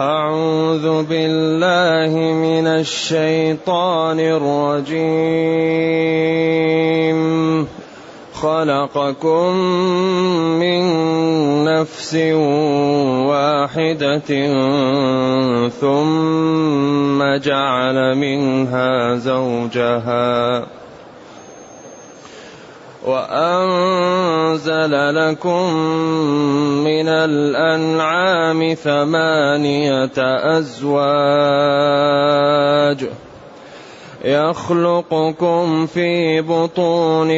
أعوذ بالله من الشيطان الرجيم. خلقكم من نفس واحدة ثم جعل منها زوجها. وأنزل لكم من الأنعام ثمانية أزواج يخلقكم في بطون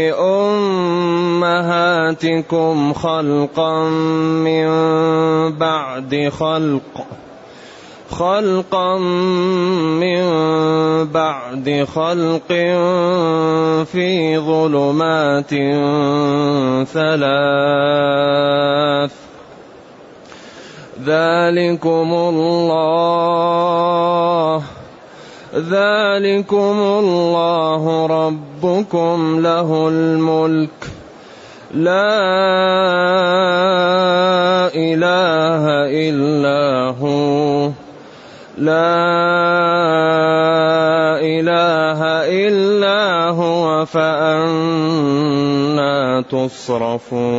أمهاتكم خلقا من بعد خلق خلقا من بعد خلق في ظلمات ثلاث. ذلكم الله. ذلكم الله ربكم له الملك. لا إله إلا هو. لا إله إلا هو فأنا تصرفون.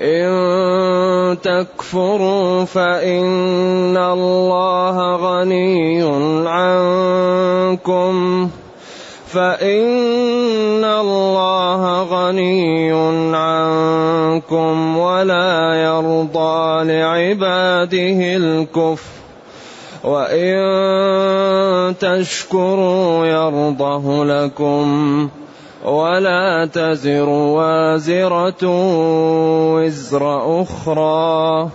إن تكفروا فإن الله غني عنكم. فإن الله غني عنكم. ولا يرضى لعباده الكفر. وإن تشكروا يرضه لكم ولا تزر وازرة وزر أخرى.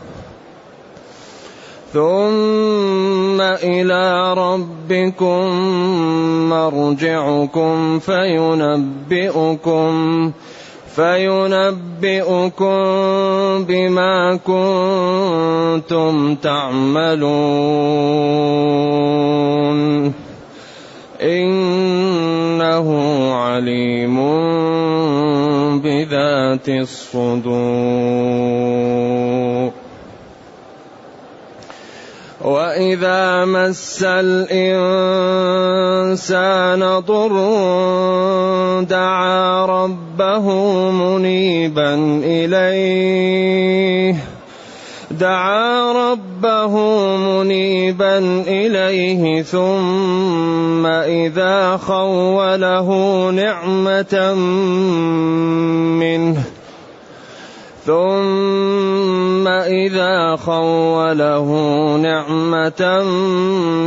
ثم إلى ربكم مرجعكم فينبئكم فينبئكم بما كنتم تعملون إنه عليم بذات الصدور وإذا مس الإنسان ضر دعا ربه منيبا إليه. دعا ربه منيبا إليه ثم إذا خوله نعمة منه ثم إذا خوله نعمة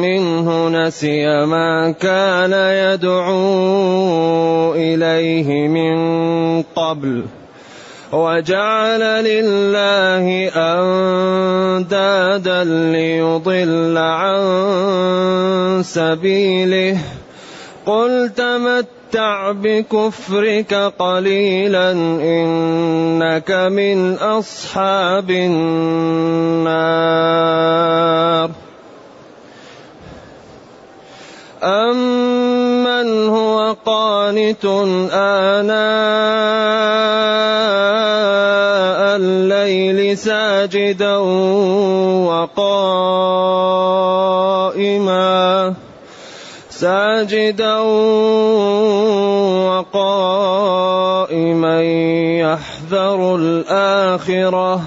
منه نسي ما كان يدعو إليه من قبل وجعل لله أندادا ليضل عن سبيله قل تمت بكفرك قليلا إنك من أصحاب النار. امن هو قانت آناء الليل ساجدا وقائما ساجدا وقائما يحذر الآخرة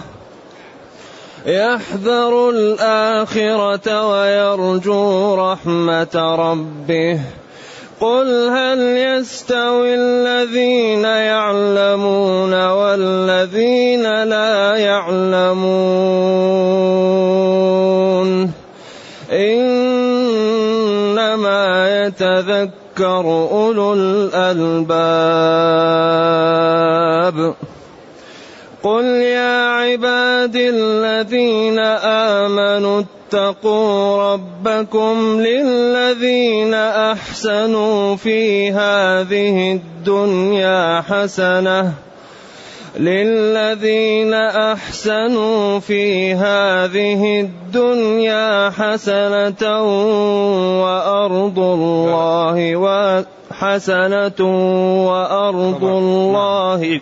يحذر الآخرة ويرجو رحمة ربه. قل هل يستوي الذين يعلمون والذين لا يعلمون؟ يتذكر أولو الألباب. قل يا عبادي الذين آمنوا اتقوا ربكم للذين أحسنوا في هذه الدنيا حسنة. للذين أحسنوا في هذه الدنيا حسنة وأرض الله حسنة وأرض الله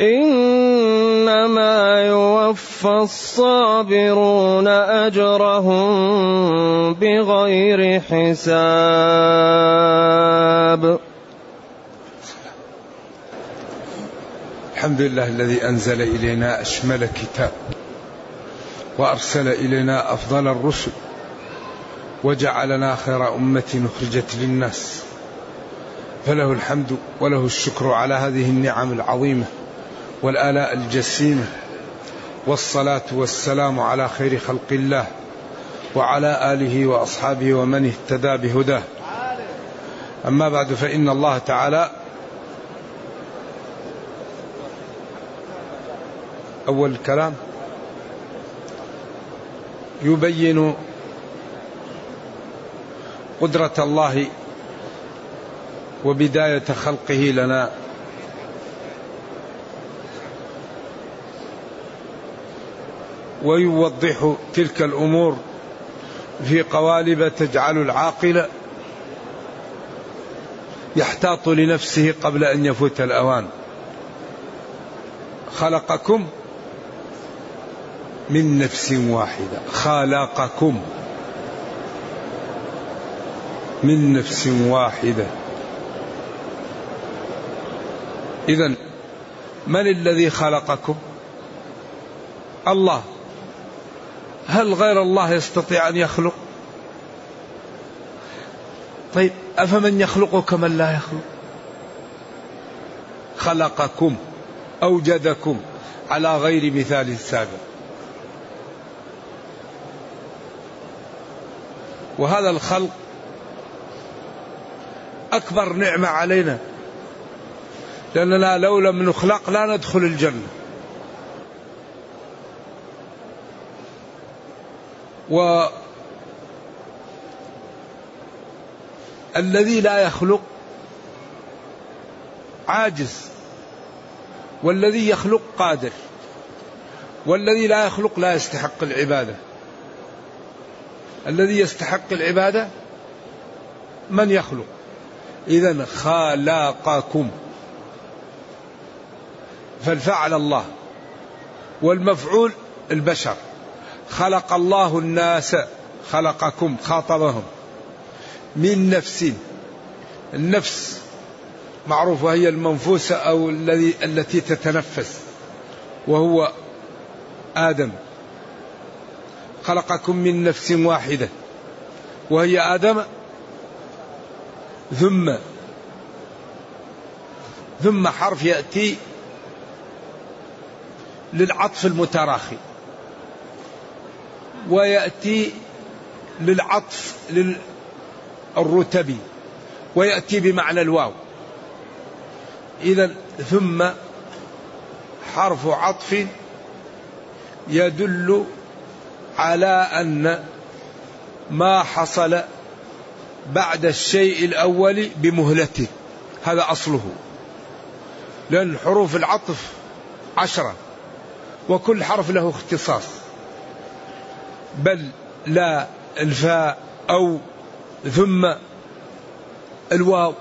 إنما يوفى الصابرون أجرهم بغير حساب. الحمد لله الذي أنزل إلينا أشمل كتاب وأرسل إلينا أفضل الرسل وجعلنا خير أمة أخرجت للناس. فله الحمد وله الشكر على هذه النعم العظيمة. والآلاء الجسيمة والصلاة والسلام على خير خلق الله وعلى آله وأصحابه ومن اهتدى بهداه. أما بعد فإن الله تعالى أول الكلام يبين قدرة الله وبداية خلقه لنا. ويوضح تلك الأمور في قوالب تجعل العاقل يحتاط لنفسه قبل أن يفوت الأوان. خلقكم من نفس واحدة. خلقكم من نفس واحدة. اذا من الذي خلقكم؟ الله. هل غير الله يستطيع أن يخلق؟ طيب أفمن يخلق كمن لا يخلق؟ خلقكم أوجدكم على غير مثال سابق. وهذا الخلق أكبر نعمة علينا لأننا لو لم نخلق لا ندخل الجنة. و الذي لا يخلق عاجز والذي يخلق قادر والذي لا يخلق لا يستحق العبادة. الذي يستحق العبادة من يخلق؟ اذا خلقكم. فالفعل الله والمفعول البشر. خلق الله الناس خلقكم خاطبهم من نفس. النفس معروفة هي المنفوسة أو الذي التي تتنفس وهو آدم. خلقكم من نفس واحدة وهي آدم. ثم ثم حرف يأتي للعطف المتراخي. ويأتي للعطف للرتبي ويأتي بمعنى الواو. إذا ثم حرف عطف يدل على أن ما حصل بعد الشيء الأول بمهلته. هذا أصله. لأن حروف العطف عشرة وكل حرف له اختصاص. بل لا الفاء أو ثم الواو.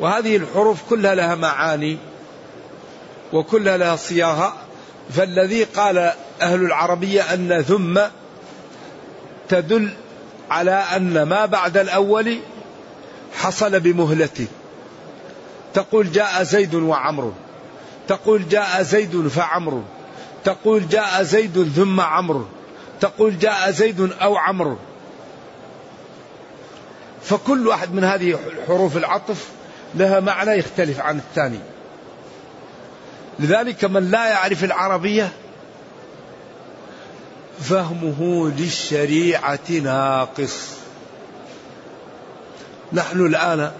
وهذه الحروف كلها لها معاني وكلها لها صياغة. فالذي قال أهل العربية أن ثم تدل على أن ما بعد الأول حصل بمهلته. تقول جاء زيد وعمر. تقول جاء زيد فعمر. تقول جاء زيد ثم عمرو. تقول جاء زيد أو عمرو. فكل واحد من هذه حروف العطف لها معنى يختلف عن الثاني. لذلك من لا يعرف العربية فهمه للشريعة ناقص. نحن الآن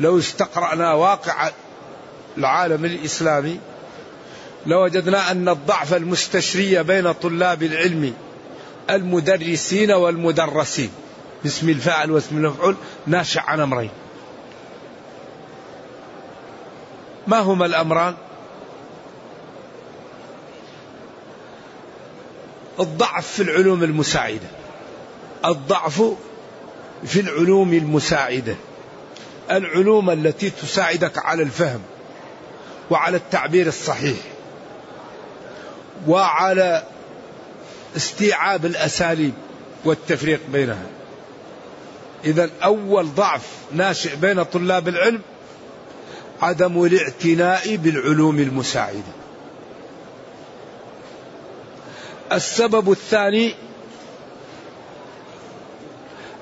لو استقرأنا واقع العالم الإسلامي لوجدنا أن الضعف المستشري بين طلاب العلم المدرسين والمدرسين. باسم الفاعل واسم المفعول ناشئ عن أمرين. ما هما الأمران؟ الضعف في العلوم المساعدة. الضعف في العلوم المساعدة. العلوم التي تساعدك على الفهم وعلى التعبير الصحيح. وعلى استيعاب الأساليب والتفريق بينها. إذا أول ضعف ناشئ بين طلاب العلم عدم الاعتناء بالعلوم المساعدة. السبب الثاني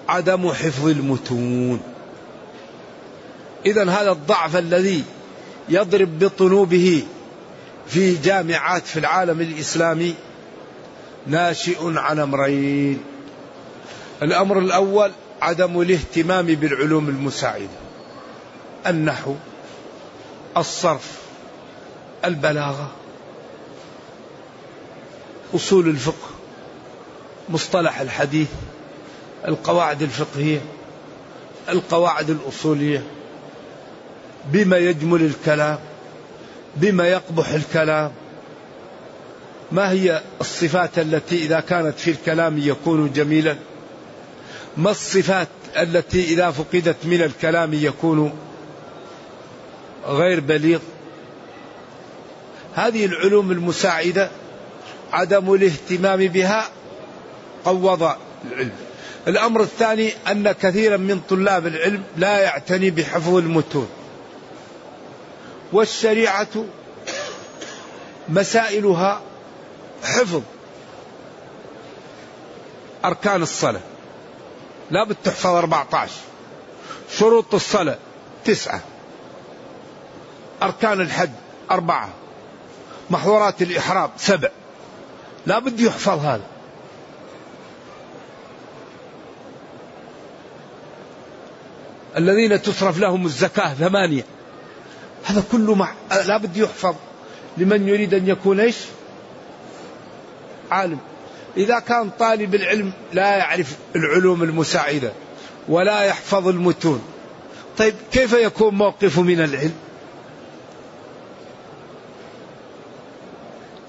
عدم حفظ المتون. إذا هذا الضعف الذي يضرب بطنوبه في جامعات في العالم الإسلامي ناشئ عن أمرين. الأمر الأول عدم الاهتمام بالعلوم المساعدة. النحو الصرف البلاغة أصول الفقه مصطلح الحديث القواعد الفقهية القواعد الأصولية بما يجمل الكلام. بما يقبح الكلام. ما هي الصفات التي إذا كانت في الكلام يكون جميلا؟ ما الصفات التي إذا فقدت من الكلام يكون غير بليغ؟ هذه العلوم المساعدة عدم الاهتمام بها قوض العلم. الأمر الثاني أن كثيرا من طلاب العلم لا يعتني بحفظ المتون. والشريعة مسائلها حفظ أركان الصلاة. لا بد تحفظ 14 شروط الصلاة تسعة. أركان الحج أربعة. محظورات الإحرام سبع. لا بد يحفظ هذا. الذين تصرف لهم الزكاة ثمانية. هذا كله مع لابد يحفظ لمن يريد أن يكون إيش؟ عالم. إذا كان طالب العلم لا يعرف العلوم المساعدة ولا يحفظ المتون. طيب كيف يكون موقفه من العلم؟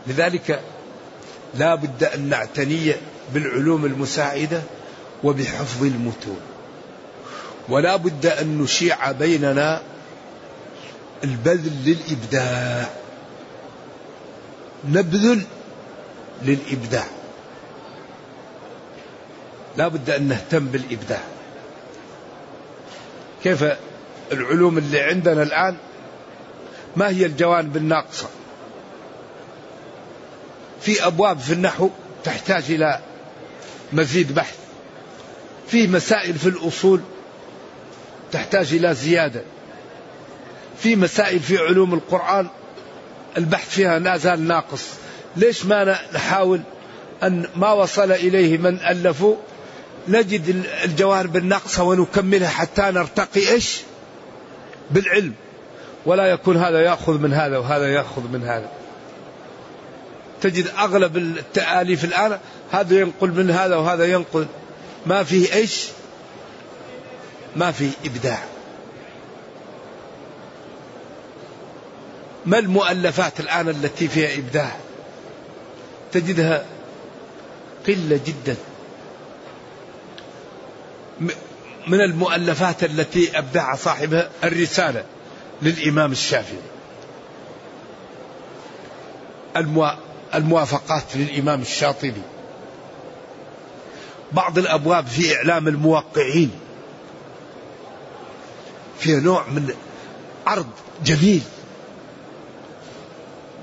لذلك لا بد أن نعتني بالعلوم المساعدة وبحفظ المتون. ولا بد أن نشيع بيننا البذل للإبداع. نبذل للإبداع. لا بد أن نهتم بالإبداع. كيف العلوم اللي عندنا الآن؟ ما هي الجوانب الناقصة؟ في أبواب في النحو تحتاج إلى مزيد بحث. في مسائل في الأصول تحتاج إلى زيادة. في مسائل في علوم القرآن البحث فيها لا زال ناقص. ليش ما نحاول أن ما وصل إليه من ألفوا؟ نجد الجوانب الناقصة ونكملها حتى نرتقي إيش؟ بالعلم. ولا يكون هذا يأخذ من هذا وهذا يأخذ من هذا. تجد أغلب التآليف الآن هذا ينقل من هذا وهذا ينقل. ما فيه إيش؟ ما فيه إبداع. ما المؤلفات الآن التي فيها إبداع؟ تجدها قلة جدا. من المؤلفات التي أبدع صاحبها الرسالة للإمام الشافعي. الموافقات للإمام الشاطبي. بعض الأبواب في إعلام الموقعين. فيها نوع من عرض جميل.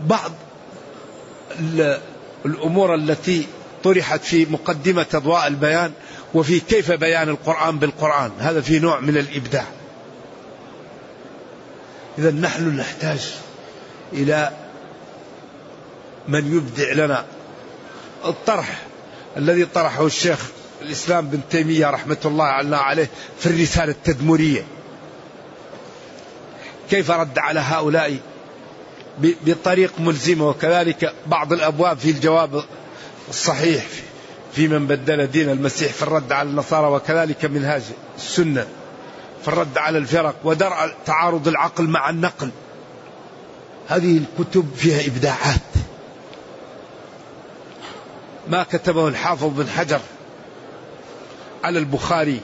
بعض الأمور التي طرحت في مقدمة أضواء البيان وفي كيف بيان القرآن بالقرآن. هذا في نوع من الإبداع. اذا نحن نحتاج إلى من يبدع لنا. الطرح الذي طرحه الشيخ الإسلام بن تيمية رحمة الله عليه في الرسالة التدمرية. كيف رد على هؤلاء بطريق ملزمة وكذلك بعض الأبواب في الجواب الصحيح في من بدل دين المسيح في الرد على النصارى وكذلك منهاج السنة في الرد على الفرق ودرء تعارض العقل مع النقل. هذه الكتب فيها إبداعات. ما كتبه الحافظ بن حجر على البخاري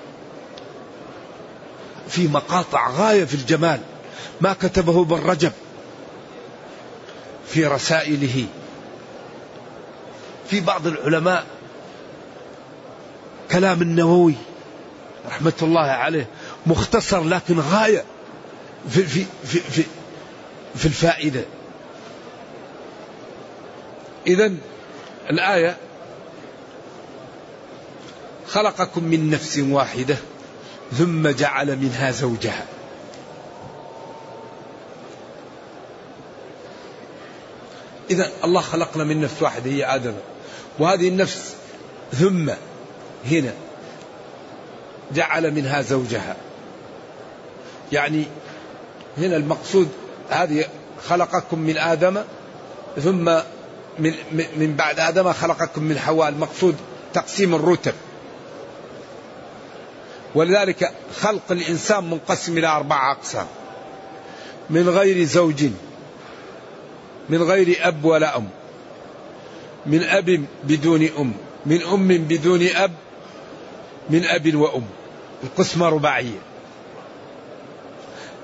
في مقاطع غاية في الجمال ما كتبه ابن رجب. في رسائله. في بعض العلماء كلام النووي رحمة الله عليه مختصر لكن غاية في, في, في, في, في الفائدة. إذا الآية خلقكم من نفس واحدة ثم جعل منها زوجها. إذا الله خلقنا من نفس واحدة هي آدم. وهذه النفس ثم هنا. جعل منها زوجها. يعني هنا المقصود هذه خلقكم من آدم ثم من, من بعد آدم خلقكم من حواء. المقصود تقسيم الرتب. ولذلك خلق الإنسان منقسم إلى أربعة أقسام. من غير زوج. من غير أب ولا أم. من أب بدون أم. من أم بدون أب. من أب وأم. القسمة رباعية.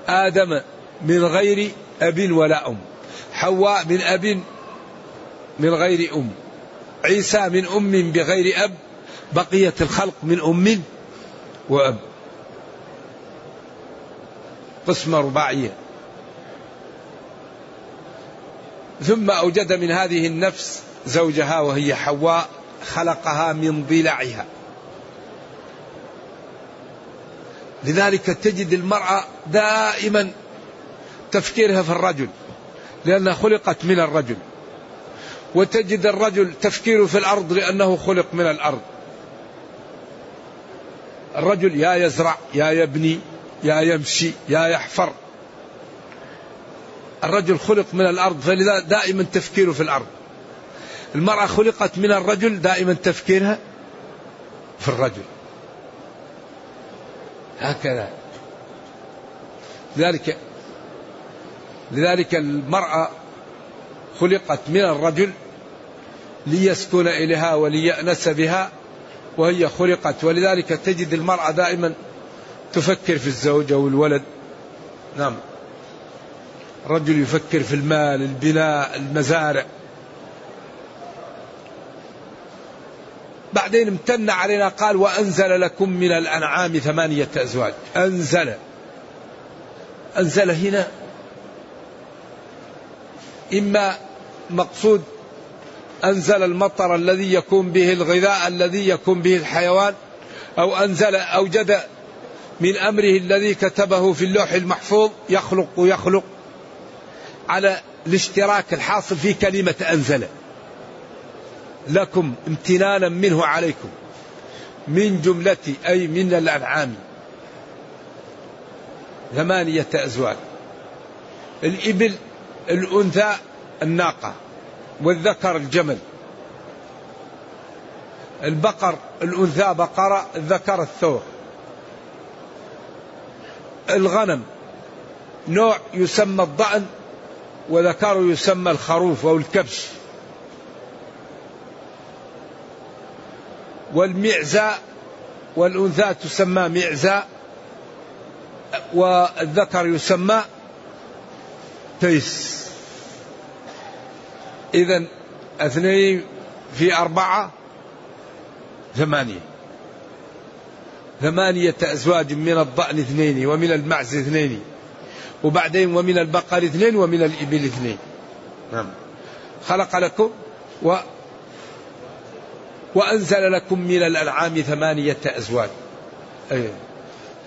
آدم من غير أب ولا أم. حواء من أب من غير أم. عيسى من أم بغير أب. بقية الخلق من أم وأب. قسمة رباعية. ثم أوجد من هذه النفس زوجها وهي حواء خلقها من ضلعها. لذلك تجد المرأة دائما تفكيرها في الرجل لأنها خلقت من الرجل. وتجد الرجل تفكيره في الأرض لأنه خلق من الأرض. الرجل يا يزرع يا يبني يا يمشي يا يحفر. الرجل خلق من الأرض فلذا دائما تفكيره في الأرض. المرأة خلقت من الرجل دائما تفكيرها في الرجل. هكذا. لذلك لذلك المرأة خلقت من الرجل ليسكن إليها وليأنس بها وهي خلقت. ولذلك تجد المرأة دائما تفكر في الزوج أو الولد. نعم. رجل يفكر في المال البناء المزارع. بعدين امتن علينا قال وأنزل لكم من الأنعام ثمانية أزواج. أنزل. أنزل هنا. إما مقصود أنزل المطر الذي يكون به الغذاء الذي يكون به الحيوان أو أنزل أوجد من أمره الذي كتبه في اللوح المحفوظ يخلق ويخلق على الاشتراك الحاصل في كلمة أنزل. لكم امتنانا منه عليكم. من جملة أي من الأنعام. ثمانية أزواج. الإبل الأنثى الناقة. والذكر الجمل. البقر الأنثى بقرة الذكر الثور. الغنم نوع يسمى الضأن. وذكر يسمى الخروف أو الكبش والمعزى والأنثى تسمى معزى والذكر يسمى تيس. إذا اثنين في أربعة ثمانية. ثمانية أزواج من الضأن اثنين ومن المعز اثنين. وبعدين ومن البقر اثنين ومن الإبل اثنين. نعم. خلق لكم و وأنزل لكم من الأنعام ثمانية أزواج. أي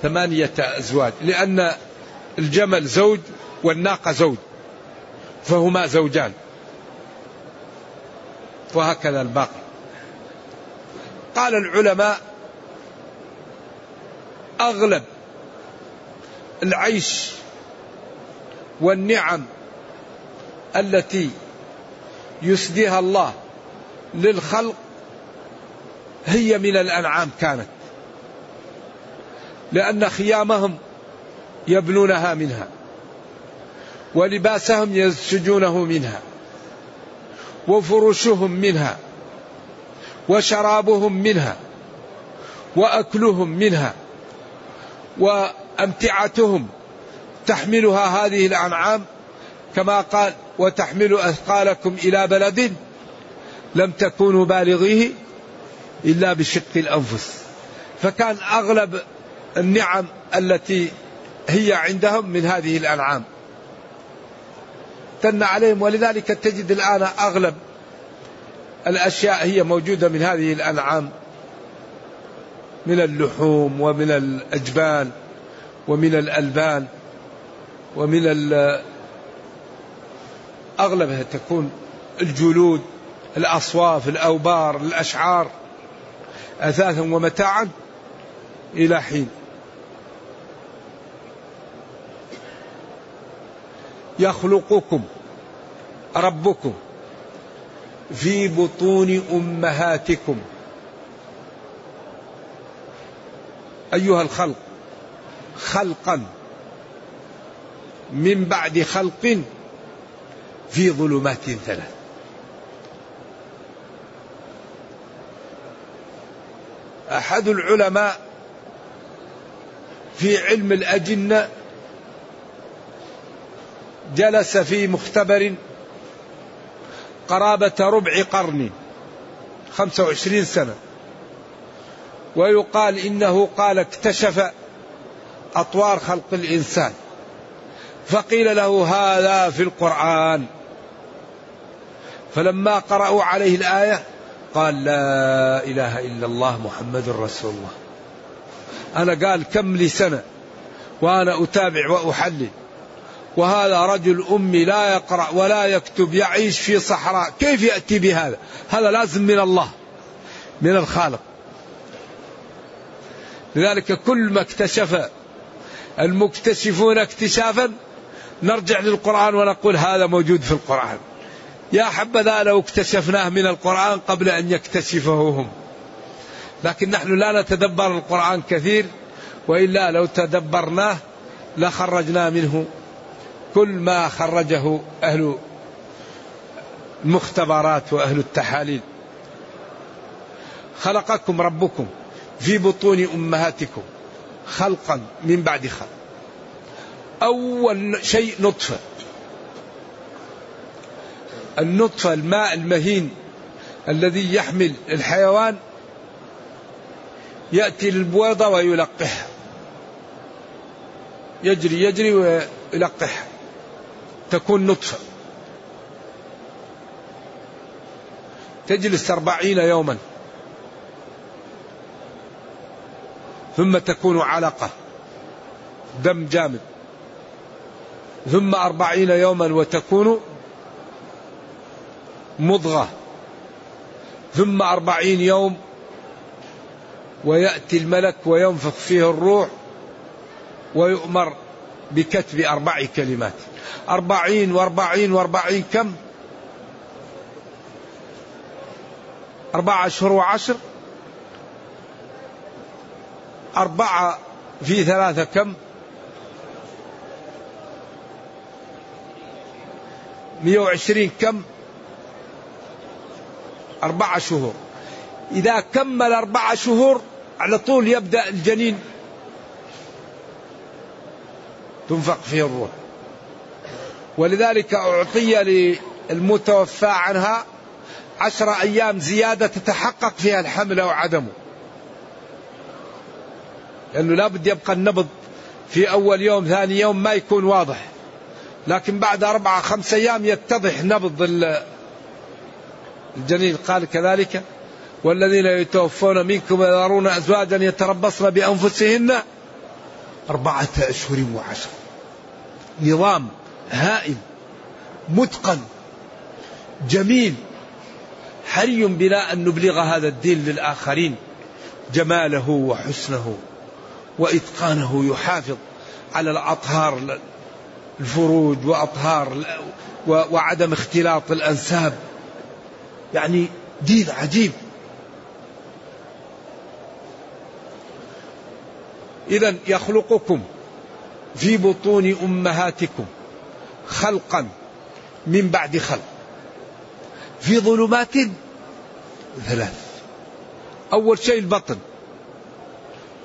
ثمانية أزواج. لأن الجمل زوج والناقة زوج فهما زوجان. وهكذا الباقي. قال العلماء أغلب العيش والنعم التي يسديها الله للخلق هي من الأنعام كانت. لأن خيامهم يبنونها منها ولباسهم يسجونه منها وفرشهم منها وشرابهم منها وأكلهم منها وأمتعتهم تحملها هذه الأنعام كما قال وتحمل أثقالكم إلى بلد لم تكونوا بالغيه إلا بشق الأنفس. فكان أغلب النعم التي هي عندهم من هذه الأنعام. تن عليهم ولذلك تجد الآن أغلب الأشياء هي موجودة من هذه الأنعام. من اللحوم ومن الأجبال ومن الألبان. ومن أغلبها تكون الجلود الأصواف الأوبار الأشعار اثاثا ومتاعا إلى حين. يخلقكم ربكم في بطون أمهاتكم. أيها الخلق خلقا. من بعد خلق في ظلمات ثلاث. أحد العلماء في علم الأجنة جلس في مختبر قرابة ربع قرن خمسة وعشرين سنة ويقال إنه قال اكتشف أطوار خلق الإنسان. فقيل له هذا في القرآن. فلما قرأوا عليه الآية قال لا إله إلا الله محمد رسول الله. أنا قال كم لي سنة وأنا أتابع وأحلل. وهذا رجل أمي لا يقرأ ولا يكتب يعيش في صحراء. كيف يأتي بهذا؟ هذا لازم من الله من الخالق. لذلك كل ما اكتشف المكتشفون اكتشافا نرجع للقرآن ونقول هذا موجود في القرآن. يا حبذا لو اكتشفناه من القرآن قبل أن يكتشفه هم. لكن نحن لا نتدبر القرآن كثير وإلا لو تدبرناه لخرجنا منه. كل ما خرجه أهل المختبرات وأهل التحاليل. خلقكم ربكم في بطون أمهاتكم خلقا من بعد خلق. أول شيء نطفة. النطفة الماء المهين الذي يحمل الحيوان يأتي للبويضة ويلقحها. يجري يجري ويلقحها. تكون نطفة. تجلس أربعين يوما. ثم تكون علقة. دم جامد. ثم أربعين يوما وتكون مضغة. ثم أربعين يوم ويأتي الملك وينفخ فيه الروح ويؤمر بكتب أربع كلمات. أربعين وأربعين وأربعين كم؟ أربعة أشهر وعشر. أربعة في ثلاثة كم؟ مئة وعشرين كم؟ أربعة شهور. إذا كمل أربعة شهور على طول يبدأ الجنين. تنفق فيه الروح. ولذلك أعطي للمتوفى عنها عشر أيام زيادة تتحقق فيها الحمل أو عدمه لأنه لابد يبقى النبض في أول يوم ثاني يوم ما يكون واضح. لكن بعد أربعة خمس أيام يتضح نبض الجنين. قال كذلك والذين يتوفون منكم ويذرون أزواجا يتربصن بأنفسهن أربعة أشهر وعشر. نظام هائل متقن جميل حري بنا أن نبلغ هذا الدين للآخرين. جماله وحسنه وإتقانه يحافظ على الأطهار الفروج وأطهار وعدم اختلاط الأنساب. يعني دين عجيب. إذا يخلقكم في بطون أمهاتكم خلقا من بعد خلق. في ظلمات ثلاث. أول شيء البطن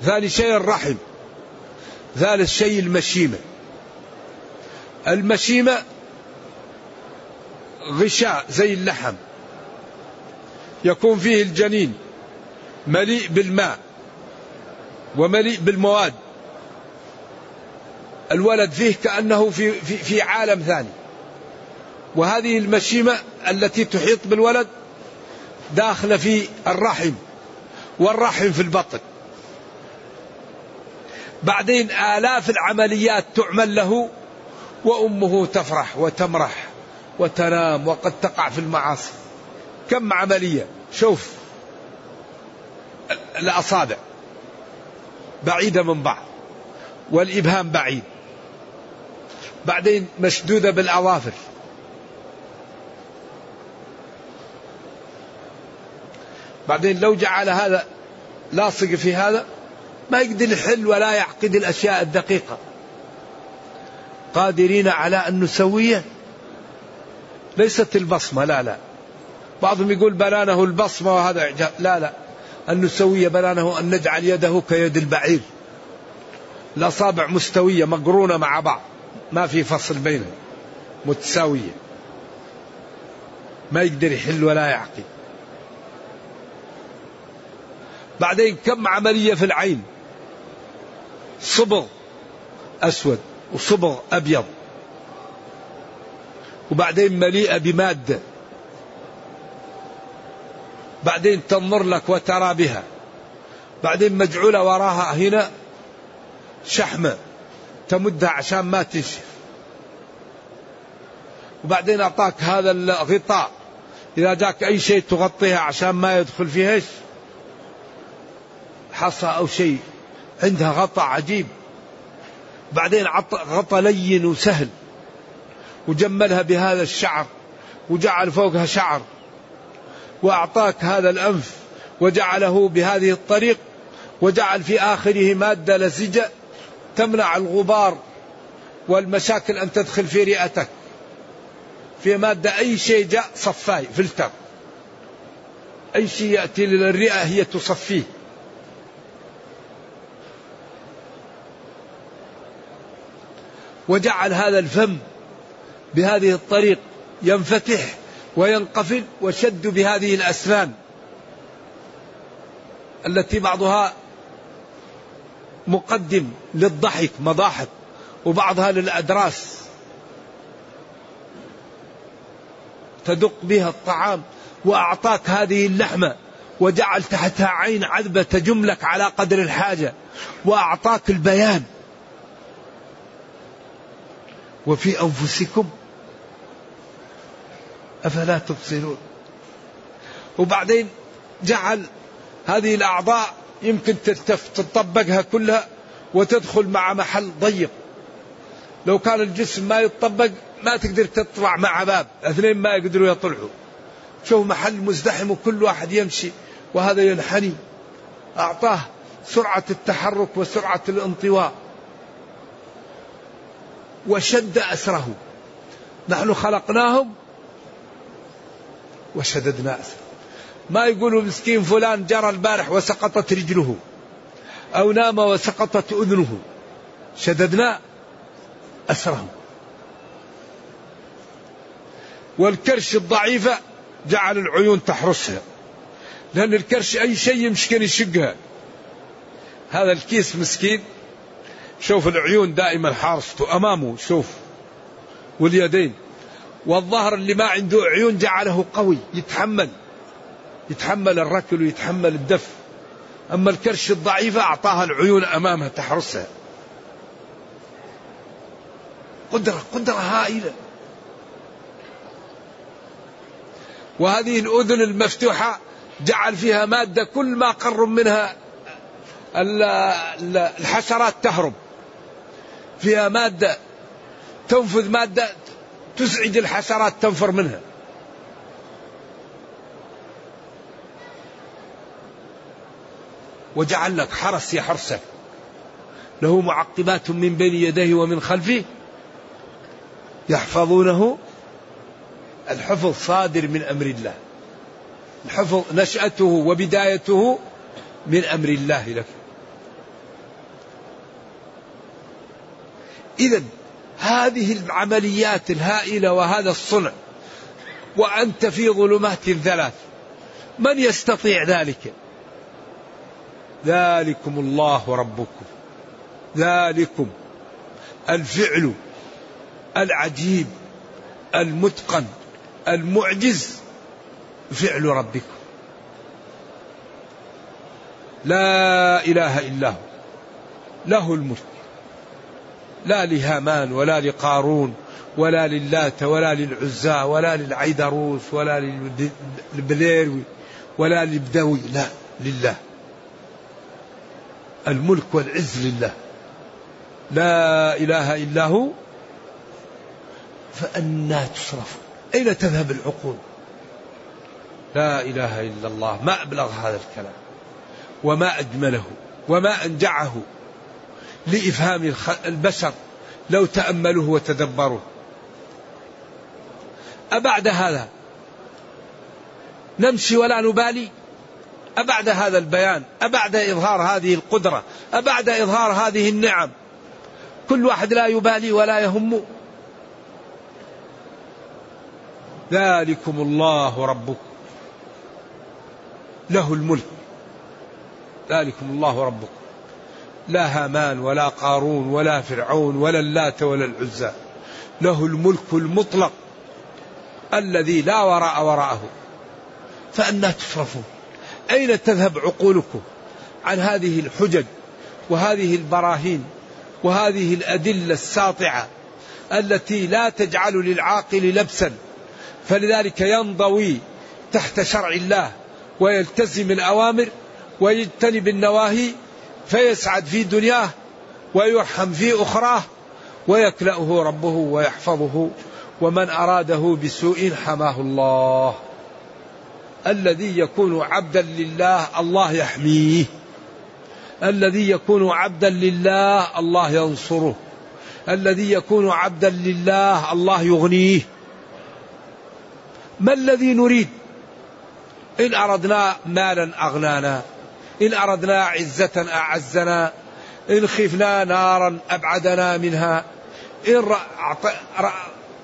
ثاني شيء الرحم ثالث شيء المشيمة. المشيمة غشاء زي اللحم. يكون فيه الجنين مليء بالماء ومليء بالمواد. الولد فيه كأنه في, في, في عالم ثاني. وهذه المشيمة التي تحيط بالولد داخلة في الرحم والرحم في البطن. بعدين آلاف العمليات تعمل له وأمه تفرح وتمرح وتنام وقد تقع في المعاصي. كم عملية؟ شوف الأصابع بعيدة من بعض والإبهام بعيد. بعدين مشدودة بالأظافر. بعدين لو جعل هذا لاصق في هذا ما يقدر يحل ولا يعقد الأشياء الدقيقة. قادرين على أن نسويه؟ ليست البصمة لا لا. بعضهم يقول بنانه البصمة وهذا إعجاب. لا لا. أن نسوي بنانه أن نجعل يده كيد البعير. الأصابع مستوية مقرونة مع بعض. ما في فصل بينهم. متساوية. ما يقدر يحل ولا يعقد بعدين كم عملية في العين؟ صبغ أسود. وصبغ أبيض. وبعدين مليئة بمادة بعدين تنظر لك وترى بها. بعدين مجعولة وراها هنا شحمة تمدها عشان ما تنشف وبعدين أعطاك هذا الغطاء. إذا جاك أي شيء تغطيها عشان ما يدخل فيها حصى أو شيء. عندها غطاء عجيب. بعدين غطى لين وسهل وجملها بهذا الشعر وجعل فوقها شعر وأعطاك هذا الأنف وجعله بهذه الطريق وجعل في آخره مادة لزجة تمنع الغبار والمشاكل أن تدخل في رئتك. في مادة أي شيء جاء صفاي فلتر. أي شيء يأتي للرئة هي تصفيه. وجعل هذا الفم بهذه الطريق ينفتح وينقفل وشد بهذه الأسنان التي بعضها مقدم للضحك مضاحك وبعضها للأدراس. تدق بها الطعام وأعطاك هذه اللحمة وجعل تحتها عين عذبة تجملك على قدر الحاجة وأعطاك البيان. وفي أنفسكم أفلا تبصرون. وبعدين جعل هذه الأعضاء يمكن تطبقها كلها وتدخل مع محل ضيق. لو كان الجسم ما يتطبق ما تقدر تطلع مع باب اثنين ما يقدروا يطلعوا. شوف محل مزدحم وكل واحد يمشي وهذا ينحني. أعطاه سرعة التحرك وسرعة الانطواء. وشد أسره. نحن خلقناهم وشددنا أسره. ما يقولوا مسكين فلان جرى البارح وسقطت رجله أو نام وسقطت أذنه. شددنا أسره. والكرش الضعيفة جعل العيون تحرسها لأن الكرش أي شيء يمكن يشقها هذا الكيس مسكين. شوف العيون دائما حارسته أمامه شوف. واليدين. والظهر اللي ما عنده عيون جعله قوي يتحمل. يتحمل الركل ويتحمل الدف. أما الكرش الضعيفة أعطاها العيون أمامها تحرسها. قدرة قدرة هائلة. وهذه الأذن المفتوحة جعل فيها مادة كل ما قرب منها الحشرات تهرب. فيها مادة تنفذ مادة تزعج الحشرات تنفر منها. وجعل لك حرس يحرسك له معقبات من بين يديه ومن خلفه. يحفظونه. الحفظ صادر من أمر الله. الحفظ نشأته وبدايته من أمر الله لك. اذا هذه العمليات الهائلة وهذا الصنع وأنت في ظلمات ثلاث من يستطيع ذلك؟ ذلكم الله ربكم ذلكم الفعل العجيب المتقن المعجز فعل ربكم. لا إله إلا هو له الملك. لا لهامان ولا لقارون ولا للات ولا للعزى ولا للعيدروس ولا للبليروي ولا للبدوي لا لله. الملك والعز لله. لا إله إلا هو. فأنا تصرفون أين تذهب العقول؟ لا إله إلا الله. ما أبلغ هذا الكلام. وما أجمله. وما أنجعه. لإفهام البشر لو تأملوه وتدبروه. أبعد هذا. نمشي ولا نبالي؟ أبعد هذا البيان أبعد إظهار هذه القدرة أبعد إظهار هذه النعم. كل واحد لا يبالي ولا يهم ذلكم الله ربكم. له الملك. ذلكم الله ربكم. لا هامان ولا قارون ولا فرعون ولا اللات ولا العزى. له الملك المطلق الذي لا وراء وراءه. فأنا تصرفون أين تذهب عقولكم عن هذه الحجج وهذه البراهين وهذه الأدلة الساطعة التي لا تجعل للعاقل لبسا؟ فلذلك ينضوي تحت شرع الله ويلتزم الأوامر ويجتنب النواهي فيسعد في دنياه ويرحم في أخراه ويكلأه ربه ويحفظه ومن أراده بسوء حماه الله. الذي يكون عبدا لله الله يحميه. الذي يكون عبدا لله الله ينصره. الذي يكون عبدا لله الله يغنيه. ما الذي نريد؟ إن أردنا مالا أغنانا. إن أردنا عزة أعزنا إن خفنا نارا أبعدنا منها إن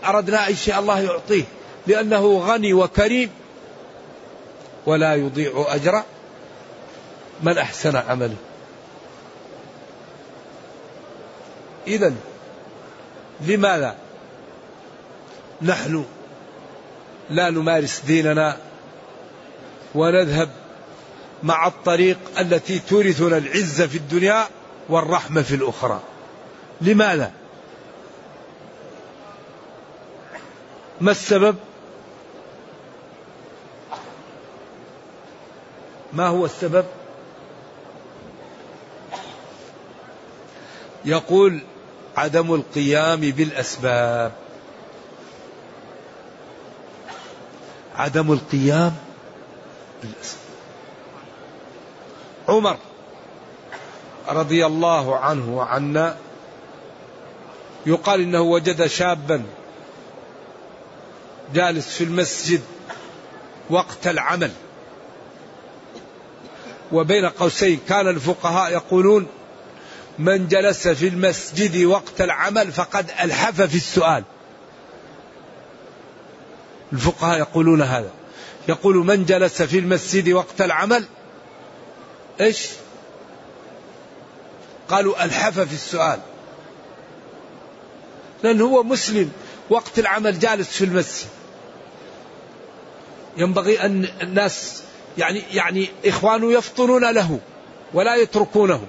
أردنا أي شيء الله يعطيه لأنه غني وكريم ولا يضيع أجر من أحسن عمله. إذا لماذا نحن لا نمارس ديننا ونذهب مع الطريق التي تورثنا العزة في الدنيا والرحمة في الأخرى. لماذا؟ ما السبب؟ ما هو السبب؟ يقول عدم القيام بالأسباب. عدم القيام بالأسباب. عمر رضي الله عنه وعنا يقال إنه وجد شابا جالس في المسجد وقت العمل. وبين قوسين كان الفقهاء يقولون من جلس في المسجد وقت العمل فقد ألحف في السؤال. الفقهاء يقولون هذا. يقول من جلس في المسجد وقت العمل إيش؟ قالوا ألحف في السؤال. لأنه هو مسلم وقت العمل جالس في المسجد. ينبغي أن الناس يعني يعني إخوانه يفطنون له ولا يتركونه.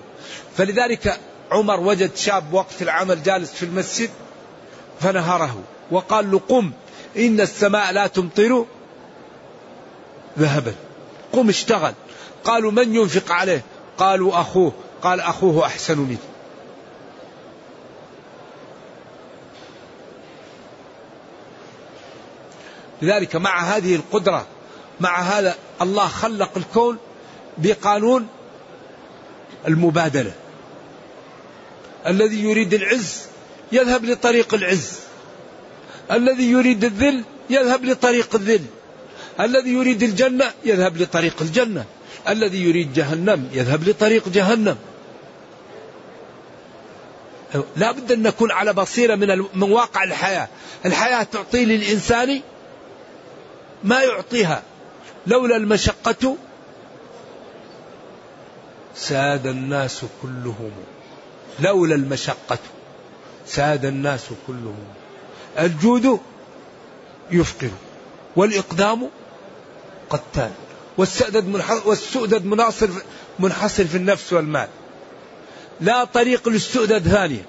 فلذلك عمر وجد شاب وقت العمل جالس في المسجد فنهره وقال له قم إن السماء لا تمطر ذهبا. قم اشتغل. قالوا من ينفق عليه؟ قالوا أخوه. قال أخوه أحسن منه لذلك مع هذه القدرة مع هذا الله خلق الكون بقانون المبادلة. الذي يريد العز يذهب لطريق العز. الذي يريد الذل يذهب لطريق الذل. الذي يريد الجنة يذهب لطريق الجنة. الذي يريد جهنم يذهب لطريق جهنم. لا بد أن نكون على بصيرة من, من واقع الحياة. الحياة تعطي للإنسان ما يعطيها. لولا المشقة ساد الناس كلهم. لولا المشقة ساد الناس كلهم. الجود يفقر والإقدام قتال. والسؤدد والسؤدد مناصر منحصر في النفس والمال. لا طريق للسؤدد ثانية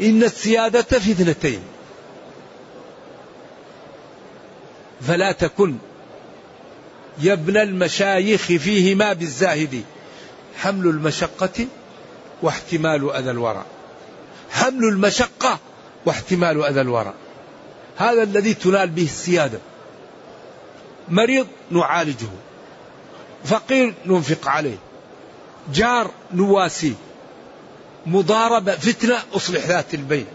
إن السيادة في اثنتين. فلا تكن يا ابن المشايخ فيهما بالزاهد. حمل المشقة واحتمال أذى الورى. حمل المشقة واحتمال أذى الورى. هذا الذي تنال به السيادة. مريض نعالجه. فقير ننفق عليه. جار نواسيه مضاربة فتنة أصلح ذات البين.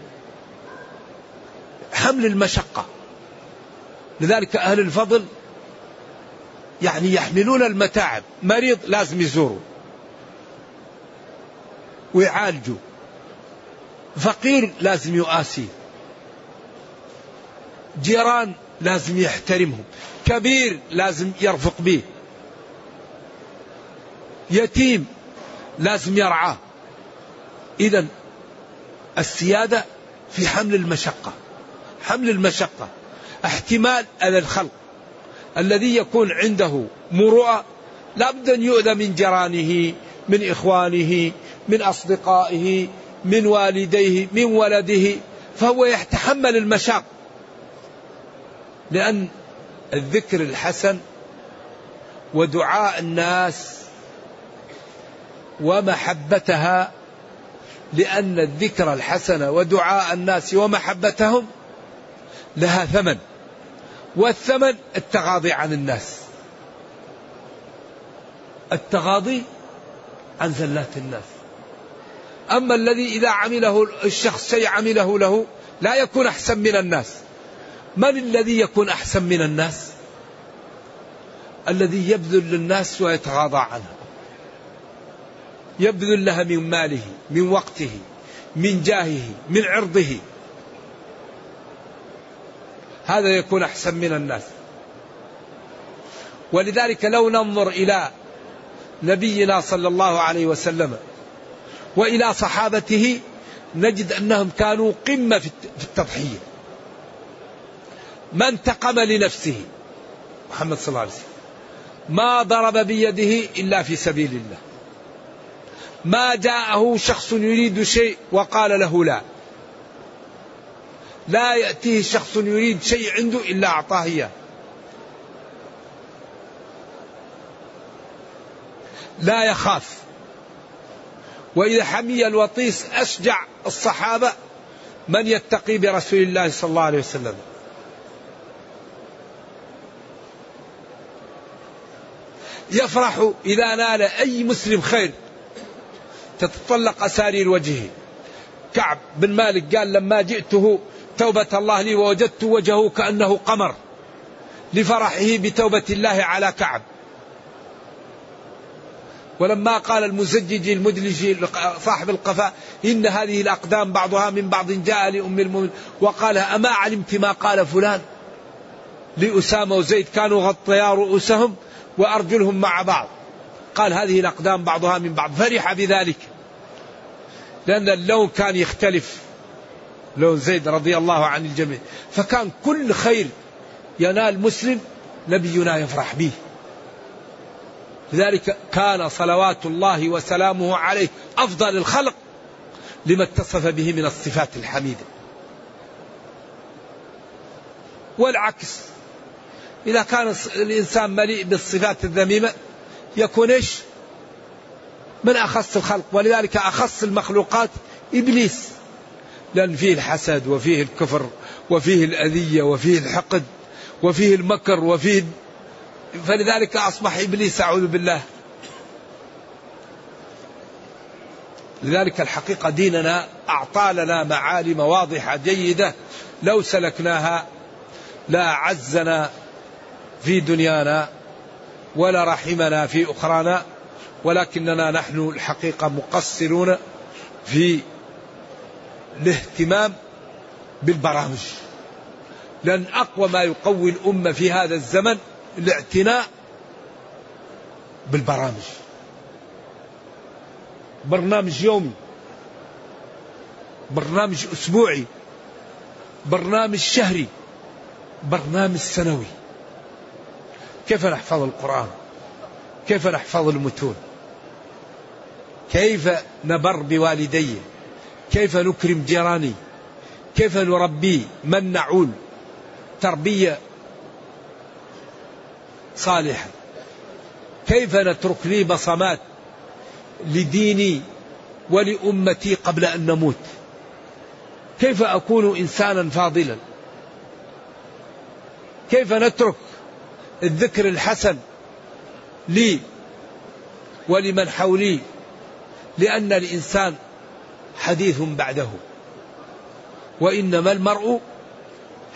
حمل المشقة. لذلك أهل الفضل يعني يحملون المتاعب. مريض لازم يزوروا ويعالجوا فقير لازم يؤاسيه. جيران لازم يحترمهم. كبير لازم يرفق به. يتيم لازم يرعاه. إذا السيادة في حمل المشقة. حمل المشقة. احتمال أذى الخلق. الذي يكون عنده مروءة لابد أن يؤذى من جيرانه من إخوانه من أصدقائه من والديه من ولده. فهو يتحمل المشاق. لأن الذكر الحسن ودعاء الناس ومحبتها لأن الذكر الحسن ودعاء الناس ومحبتهم لها ثمن والثمن التغاضي عن الناس. التغاضي عن زلات الناس. أما الذي إذا عمله الشخص شيء عمله له لا يكون أحسن من الناس. من الذي يكون أحسن من الناس؟ الذي يبذل للناس ويتغاضى عنها يبذل لها من ماله من وقته من جاهه من عرضه. هذا يكون أحسن من الناس. ولذلك لو ننظر إلى نبينا صلى الله عليه وسلم وإلى صحابته نجد أنهم كانوا قمة في التضحية. ما انتقم لنفسه محمد صلى الله عليه وسلم ما ضرب بيده إلا في سبيل الله. ما جاءه شخص يريد شيء وقال له لا. لا يأتيه شخص يريد شيء عنده إلا أعطاه إياه. لا يخاف. وإذا حمي الوطيس أشجع الصحابة من يتقي برسول الله صلى الله عليه وسلم. يفرح إذا نال أي مسلم خير. تتطلق أسارير وجهه. كعب بن مالك قال لما جئته توبة الله لي ووجدت وجهه كأنه قمر لفرحه بتوبة الله على كعب. ولما قال المزجج المدلج صاحب القفاء إن هذه الأقدام بعضها من بعض جاء لأم المؤمن وقال أما علمت ما قال فلان؟ لأسامة وزيد كانوا غطيا رؤوسهم وأرجلهم مع بعض. قال هذه الأقدام بعضها من بعض فرح بذلك. لأن اللون كان يختلف. لون زيد رضي الله عن الجميع. فكان كل خير ينال مسلم نبينا يفرح به. لذلك كان صلوات الله وسلامه عليه أفضل الخلق لما اتصف به من الصفات الحميدة. والعكس إذا كان الإنسان مليء بالصفات الذميمة يكون إيش؟ من أخص الخلق. ولذلك أخص المخلوقات إبليس. لأن فيه الحسد وفيه الكفر وفيه الأذية وفيه الحقد وفيه المكر وفيه فلذلك أصبح إبليس أعوذ بالله. لذلك الحقيقة ديننا أعطى لنا معالم واضحة جيدة لو سلكناها لا عزنا في دنيانا ولا رحمنا في أخرانا ولكننا نحن الحقيقة مقصرون في الاهتمام بالبرامج. لأن أقوى ما يقوي الأمة في هذا الزمن الاعتناء بالبرامج. برنامج يومي برنامج أسبوعي برنامج شهري برنامج سنوي. كيف نحفظ القرآن؟ كيف نحفظ المتون؟ كيف نبر بوالدي؟ كيف نكرم جيراني؟ كيف نربي من نعول تربية صالحة؟ كيف نترك لي بصمات لديني ولأمتي قبل أن نموت؟ كيف أكون إنسانا فاضلا؟ كيف نترك الذكر الحسن لي ولمن حولي لأن الإنسان حديث بعده وإنما المرء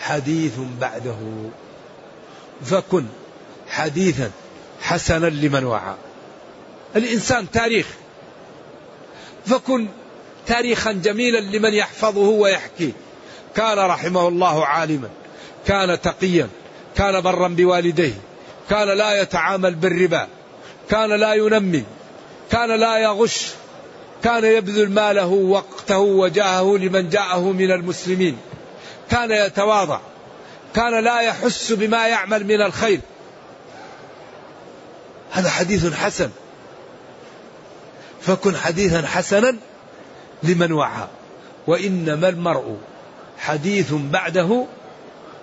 حديث بعده. فكن حديثا حسنا لمن وعى. الإنسان تاريخ فكن تاريخا جميلا لمن يحفظه ويحكيه كان رحمه الله عالما كان تقيا كان برا بوالديه كان لا يتعامل بالربا كان لا ينمي كان لا يغش كان يبذل ماله وقته وجاهه لمن جاءه من المسلمين كان يتواضع كان لا يحس بما يعمل من الخير. هذا حديث حسن. فكن حديثا حسنا لمن وعى. وإنما المرء حديث بعده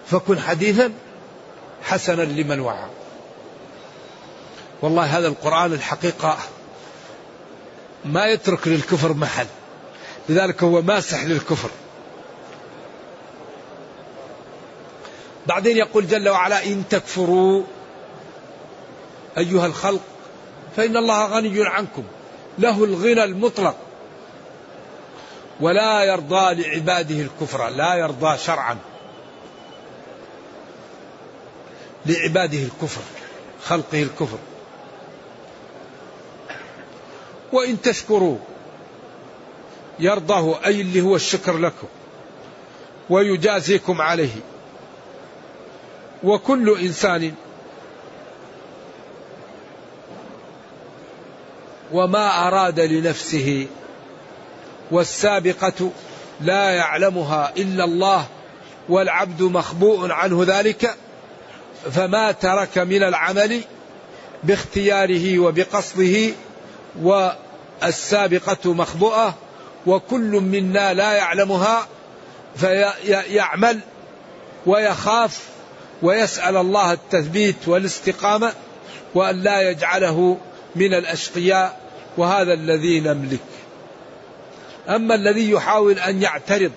فكن حديثا حسنا لمن وعى. والله هذا القرآن الحقيقة ما يترك للكفر محل. لذلك هو ماسح للكفر. بعدين يقول جل وعلا إن تكفروا أيها الخلق فإن الله غني عنكم. له الغنى المطلق. ولا يرضى لعباده الكفر لا يرضى شرعا. لعباده الكفر خلقه الكفر. وإن تشكروا يرضاه أي اللي هو الشكر لكم ويجازيكم عليه. وكل إنسان وما أراد لنفسه والسابقة لا يعلمها إلا الله والعبد مخبوء عنه ذلك فما ترك من العمل باختياره وبقصده والسابقة مخبوءة وكل منا لا يعلمها فيعمل ويخاف ويسأل الله التثبيت والاستقامة وأن لا يجعله من الأشقياء وهذا الذي نملك. أما الذي يحاول أن يعترض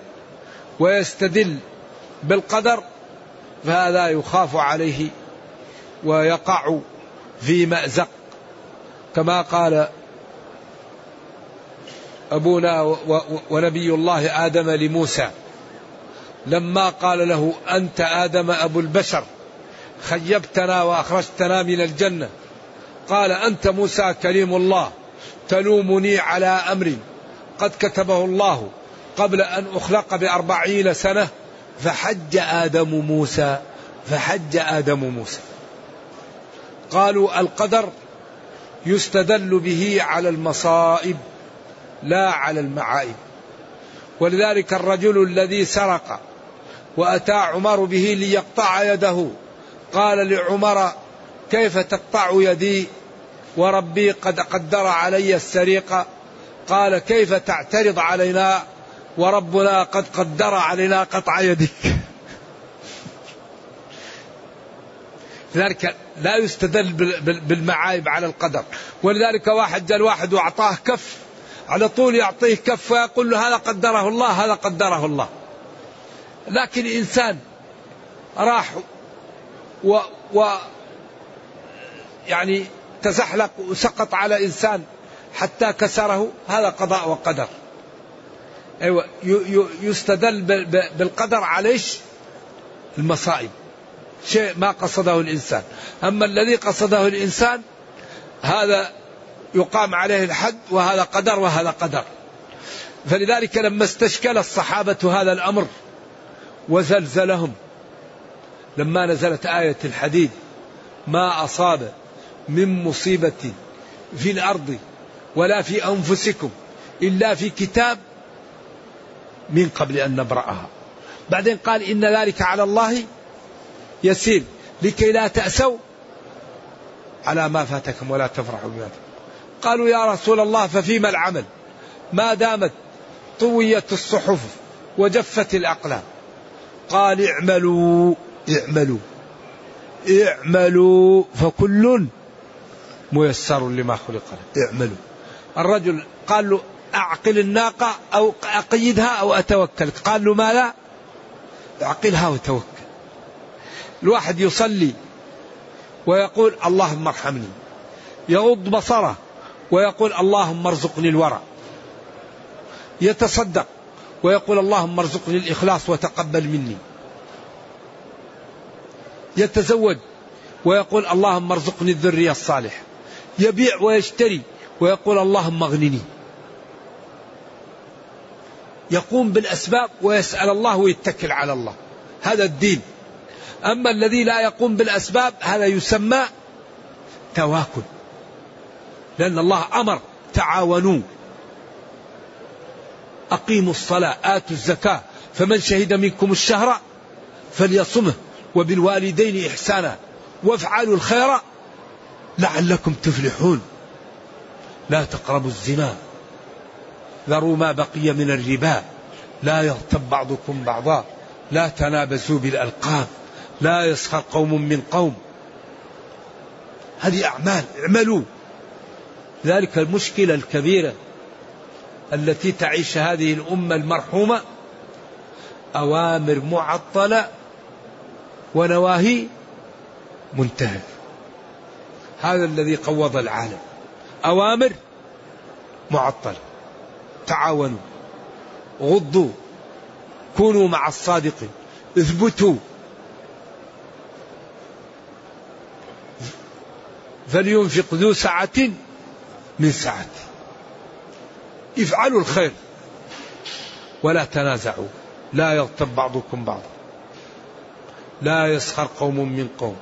ويستدل بالقدر فهذا يخاف عليه ويقع في مأزق. كما قال أبونا ونبي الله آدم لموسى لما قال له أنت آدم أبو البشر خيبتنا وأخرجتنا من الجنة. قال أنت موسى كريم الله تلومني على أمر قد كتبه الله قبل أن أخلق بأربعين سنة فحج آدم موسى فحج آدم موسى. قالوا القدر يستدل به على المصائب لا على المعائب ولذلك الرجل الذي سرق وأتى عمر به ليقطع يده قال لعمر كيف تقطع يدي؟ وربي قد قدر علي السرقة. قال كيف تعترض علينا؟ وربنا قد قدر علينا قطع يدك. لذلك لا يستدل بالمعايب على القدر. ولذلك واحد جاء واحد وأعطاه كف. على طول يعطيه كف ويقول له هذا قدره الله هذا قدره الله. لكن إنسان راح و, و يعني تزحلق وسقط على إنسان حتى كسره هذا قضاء وقدر. أيوة يستدل بالقدر عليش المصائب. شيء ما قصده الإنسان. أما الذي قصده الإنسان هذا يقام عليه الحد وهذا قدر وهذا قدر. فلذلك لما استشكل الصحابة هذا الأمر وزلزلهم لما نزلت آية الحديد ما أصاب من مصيبة في الأرض ولا في أنفسكم إلا في كتاب من قبل أن نبرأها. بعدين قال إن ذلك على الله يسير لكي لا تأسوا على ما فاتكم ولا تفرحوا بما قالوا يا رسول الله ففيما العمل؟ ما دامت طويت الصحف وجفت الأقلام. قال اعملوا اعملوا اعملوا فكل ميسر لما خلق له اعملوا. الرجل قال له أعقل الناقة أو أقيدها أو أتوكل. قال له ما لا أعقلها وتوكل. الواحد يصلي ويقول اللهم ارحمني. يغض بصره ويقول اللهم ارزقني الورع يتصدق ويقول اللهم ارزقني الإخلاص وتقبل مني. يتزوج ويقول اللهم ارزقني الذرية الصالحة. يبيع ويشتري ويقول اللهم اغنني. يقوم بالأسباب ويسأل الله ويتكل على الله. هذا الدين. أما الذي لا يقوم بالأسباب هذا يسمى تواكل. لأن الله أمر تعاونوا. أقيموا الصلاة آتوا الزكاة. فمن شهد منكم الشهر فليصمه وبالوالدين إحسانا. وافعلوا الخير لعلكم تفلحون. لا تقربوا الزنا. ذروا ما بقي من الربا. لا يغتب بعضكم بعضا. لا تنابزوا بالألقاب. لا يسخر قوم من قوم. هذه أعمال. اعملوا. ذلك المشكلة الكبيرة التي تعيش هذه الأمة المرحومة أوامر معطلة ونواهي منتهك هذا الذي قوض العالم. أوامر معطلة. تعاونوا غضوا كونوا مع الصادقين اثبتوا. فلينفق ذو سعة من سعته. افعلوا الخير. ولا تنازعوا. لا يغتب بعضكم بعضا. لا يسخر قوم من قوم.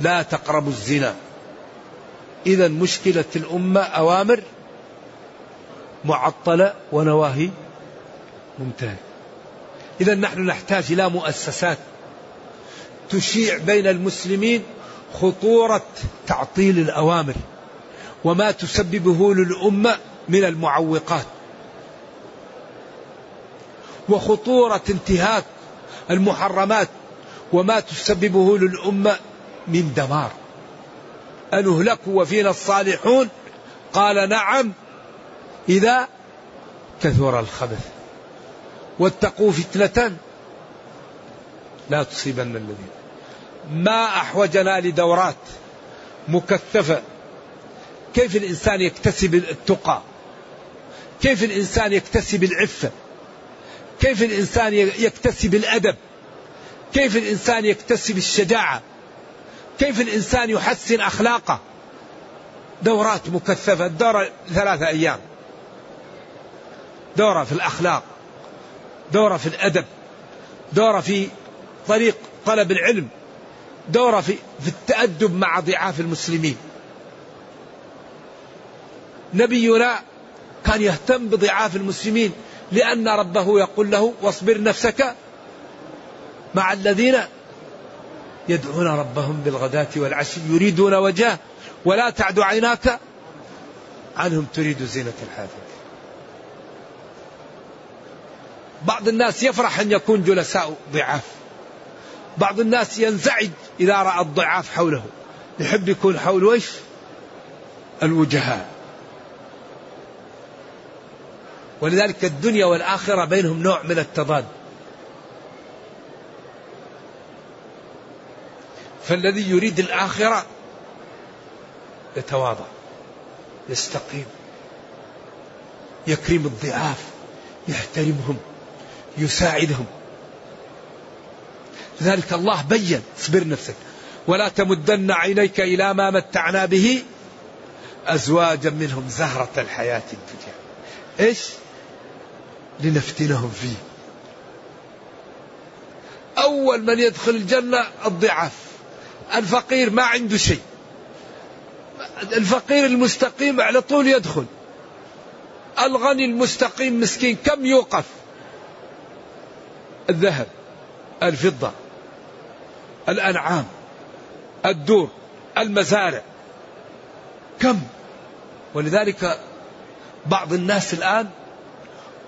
لا تقربوا الزنا. إذا مشكلة الأمة أوامر معطلة ونواهي منتهية إذا نحن نحتاج إلى مؤسسات تشيع بين المسلمين خطورة تعطيل الأوامر وما تسببه للأمة من المعوقات وخطورة انتهاك المحرمات وما تسببه للأمة من دمار. أنهلك وفينا الصالحون؟ قال نعم إذا كثر الخبث. واتقوا فتنة لا تصيبن الذين. ما أحوجنا لدورات مكثفة. كيف الإنسان يكتسب التقى؟ كيف الإنسان يكتسب العفة؟ كيف الإنسان يكتسب الأدب؟ كيف الإنسان يكتسب الشجاعة؟ كيف الإنسان يحسن أخلاقه؟ دورات مكثفة دورة ثلاثة أيام. دورة في الأخلاق دورة في الأدب دورة في طريق طلب العلم دورة في, في التأدب مع ضعاف المسلمين. نبينا كان يهتم بضعاف المسلمين لأن ربه يقول له واصبر نفسك مع الذين يدعون ربهم بالغداة والعشي يريدون وجهه ولا تعد عيناك عنهم تريد زينة الحياة بعض الناس يفرح أن يكون جلساء ضعاف. بعض الناس ينزعج إذا رأى الضعاف حوله. يحب يكون حوله إيش الوجهاء. ولذلك الدنيا والآخرة بينهم نوع من التضاد. فالذي يريد الآخرة يتواضع يستقيم يكرم الضعاف يحترمهم. يساعدهم. لذلك الله بين اصبر نفسك. ولا تمدن عينيك إلى ما متعنا به أزواجا منهم زهرة الحياة الدنيا. إيش؟ لنفتنهم فيه. أول من يدخل الجنة الضعاف. الفقير ما عنده شيء. الفقير المستقيم على طول يدخل. الغني المستقيم مسكين كم يوقف؟ الذهب الفضة الأنعام الدور المزارع. كم؟ ولذلك بعض الناس الآن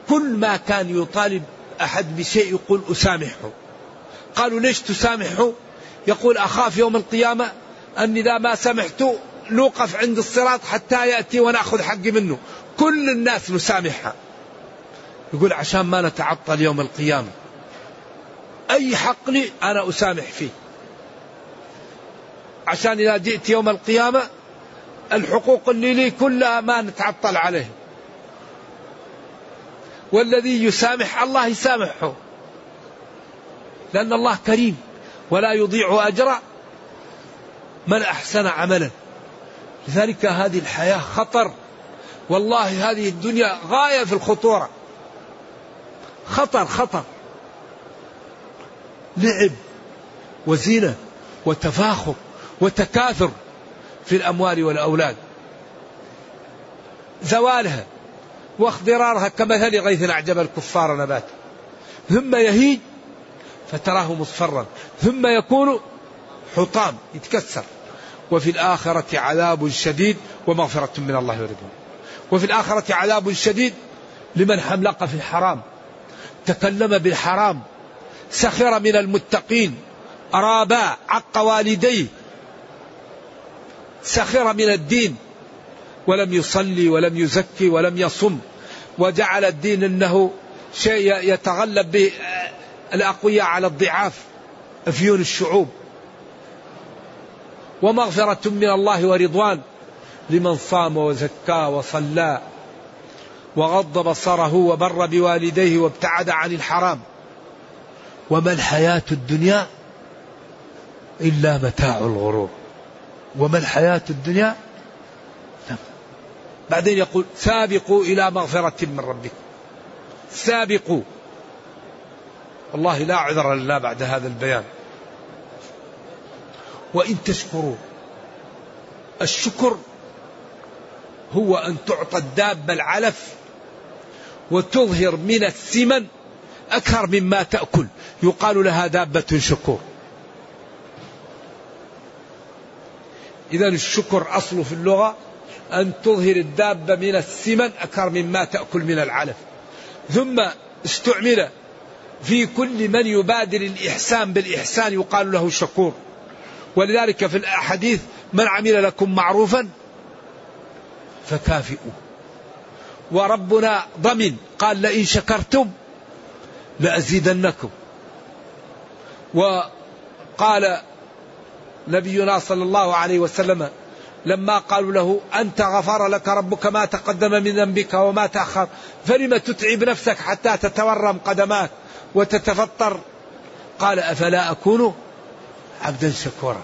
كل ما كان يطالب أحد بشيء يقول أسامحه. قالوا ليش تسامحه؟ يقول أخاف يوم القيامة أن إذا ما سمحت نوقف عند الصراط حتى يأتي ونأخذ حقي منه. كل الناس نسامحها. يقول عشان ما نتعطل يوم القيامة. أي حق لي أنا أسامح فيه. عشان إذا جئت يوم القيامة الحقوق اللي لي كلها ما نتعطل عليه. والذي يسامح الله يسامحه. لأن الله كريم ولا يضيع أجر من أحسن عملا لذلك هذه الحياة خطر. والله هذه الدنيا غاية في الخطورة. خطر خطر. لعب وزينة وتفاخر وتكاثر في الأموال والأولاد. زوالها واخضرارها كمثل غيث أعجب الكفار نباته ثم يهيج فتراه مصفرا. ثم يكون حطام يتكسر. وفي الآخرة عذاب شديد ومغفرة من الله ورضوان. وفي الآخرة عذاب شديد لمن حملق في الحرام. تكلم بالحرام. سخر من المتقين أرابا عق والديه. سخر من الدين. ولم يصلي ولم يزكي ولم يصم. وجعل الدين إنه شيء يتغلب به الاقوياء على الضعاف أفيون الشعوب. ومغفرة من الله ورضوان لمن صام وزكى وصلى وغض بصره وبر بوالديه وابتعد عن الحرام. وما الحياة الدنيا إلا متاع الغرور. وما الحياة الدنيا بعدين يقول سابقوا إلى مغفرة من ربكم. سابقوا. والله لا عذر لنا بعد هذا البيان. وإن تشكروا الشكر هو أن تعطى الدابة العلف وتظهر من الثمن أكثر مما تأكل. يقال لها دابة شكور. إذا الشكر أصله في اللغة أن تظهر الدابة من الثمن أكثر مما تأكل من العلف. ثم استعمل في كل من يبادر الإحسان بالإحسان يقال له شكور. ولذلك في الأحاديث من عمل لكم معروفا فكافئوه. وربنا ضمن. قال لئن شكرتم لأزيدنكم. وقال نبينا صلى الله عليه وسلم لما قالوا له أنت غفر لك ربك ما تقدم من ذنبك وما تأخر فلم تتعب نفسك حتى تتورم قدماك وتتفطر؟ قال أفلا أكون عبدا شكورا.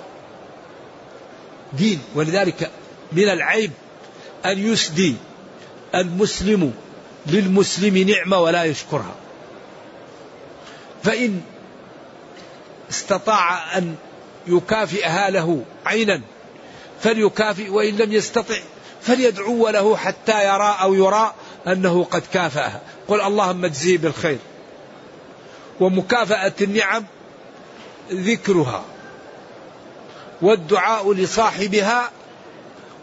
دين ولذلك من العيب أن يسدي المسلم للمسلم نعمة ولا يشكرها. فإن استطاع أن يكافئها له عينا فليكافئ وإن لم يستطع فليدعو له حتى يرى أو يرى أنه قد كافأها. قل اللهم اجزيه بالخير. ومكافأة النعم ذكرها. والدعاء لصاحبها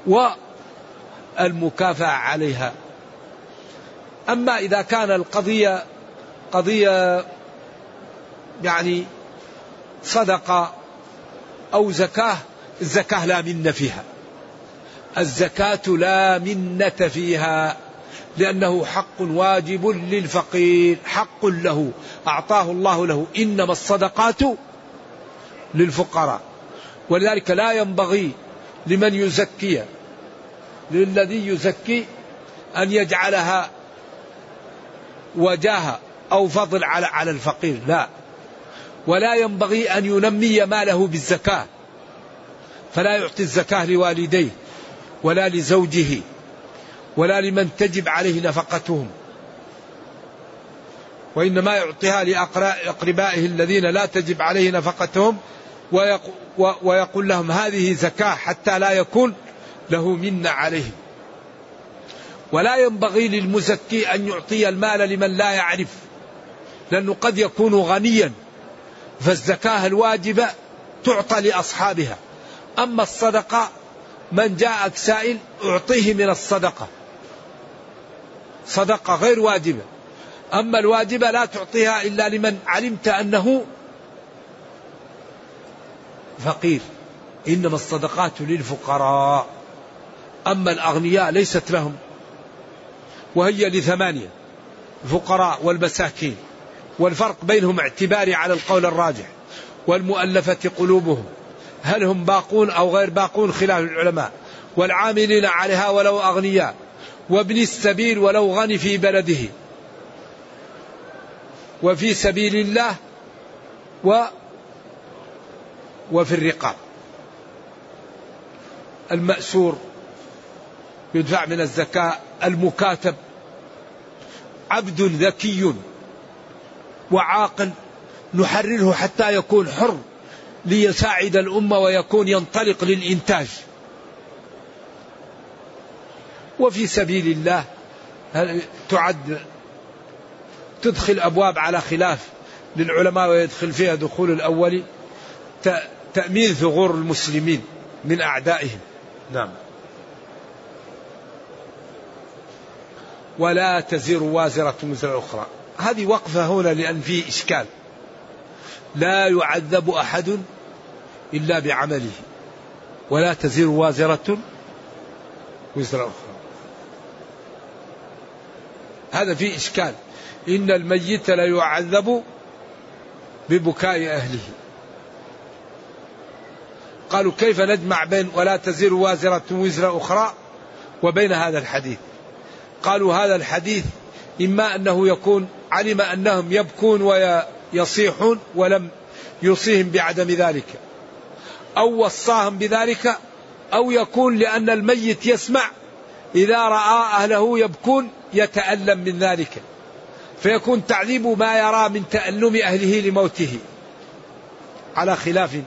والمكافأة عليها. أما إذا كان القضية قضية يعني صدقة أو زكاة الزكاة لا منة فيها. الزكاة لا منة فيها لأنه حق واجب للفقير حق له أعطاه الله له. إنما الصدقات للفقراء. ولذلك لا ينبغي لمن يزكي للذي يزكي أن يجعلها وجاهة أو فضل على على الفقير. لا. ولا ينبغي أن ينمي ماله بالزكاة. فلا يعطي الزكاة لوالديه ولا لزوجه ولا لمن تجب عليه نفقتهم. وإنما يعطيها لأقربائه الذين لا تجب عليه نفقتهم ويقول لهم هذه زكاة حتى لا يكون له منا عليهم ولا ينبغي للمزكي أن يعطي المال لمن لا يعرف لأنه قد يكون غنيا. فالزكاة الواجبة تعطى لأصحابها. أما الصدقة من جاءك سائل أعطيه من الصدقة. صدقة غير واجبة. أما الواجبة لا تعطيها إلا لمن علمت أنه فقير. إنما الصدقات للفقراء. أما الأغنياء ليست لهم. وهي لثمانية. الفقراء والمساكين. والفرق بينهم اعتباري على القول الراجح والمؤلفة قلوبهم. هل هم باقون أو غير باقون خلاف العلماء؟ والعاملين عليها ولو أغنياء. وابن السبيل ولو غني في بلده. وفي سبيل الله و وفي الرقاب. المأسور يدفع من الزكاة المكاتب. عبد ذكي. وعاقل نحرره حتى يكون حر ليساعد الأمة ويكون ينطلق للإنتاج. وفي سبيل الله تعد تدخل أبواب على خلاف للعلماء ويدخل فيها دخول الأول تأمين ثغور المسلمين من أعدائهم. نعم. ولا تزر وازرة وزر أخرى. هذه وقفة هنا لأن في إشكال. لا يعذب أحد إلا بعمله. ولا تزر وازرة وزر أخرى. هذا في إشكال. إن الميت لا يعذب ببكاء أهله. قالوا كيف نجمع بين ولا تزر وازرة وزر أخرى وبين هذا الحديث؟ قالوا هذا الحديث إما أنه يكون علم أنهم يبكون ويصيحون ولم يوصيهم بعدم ذلك. أو وصاهم بذلك أو يكون لأن الميت يسمع إذا رأى أهله يبكون يتألم من ذلك. فيكون تعذيب ما يرى من تألم أهله لموته. على خلاف.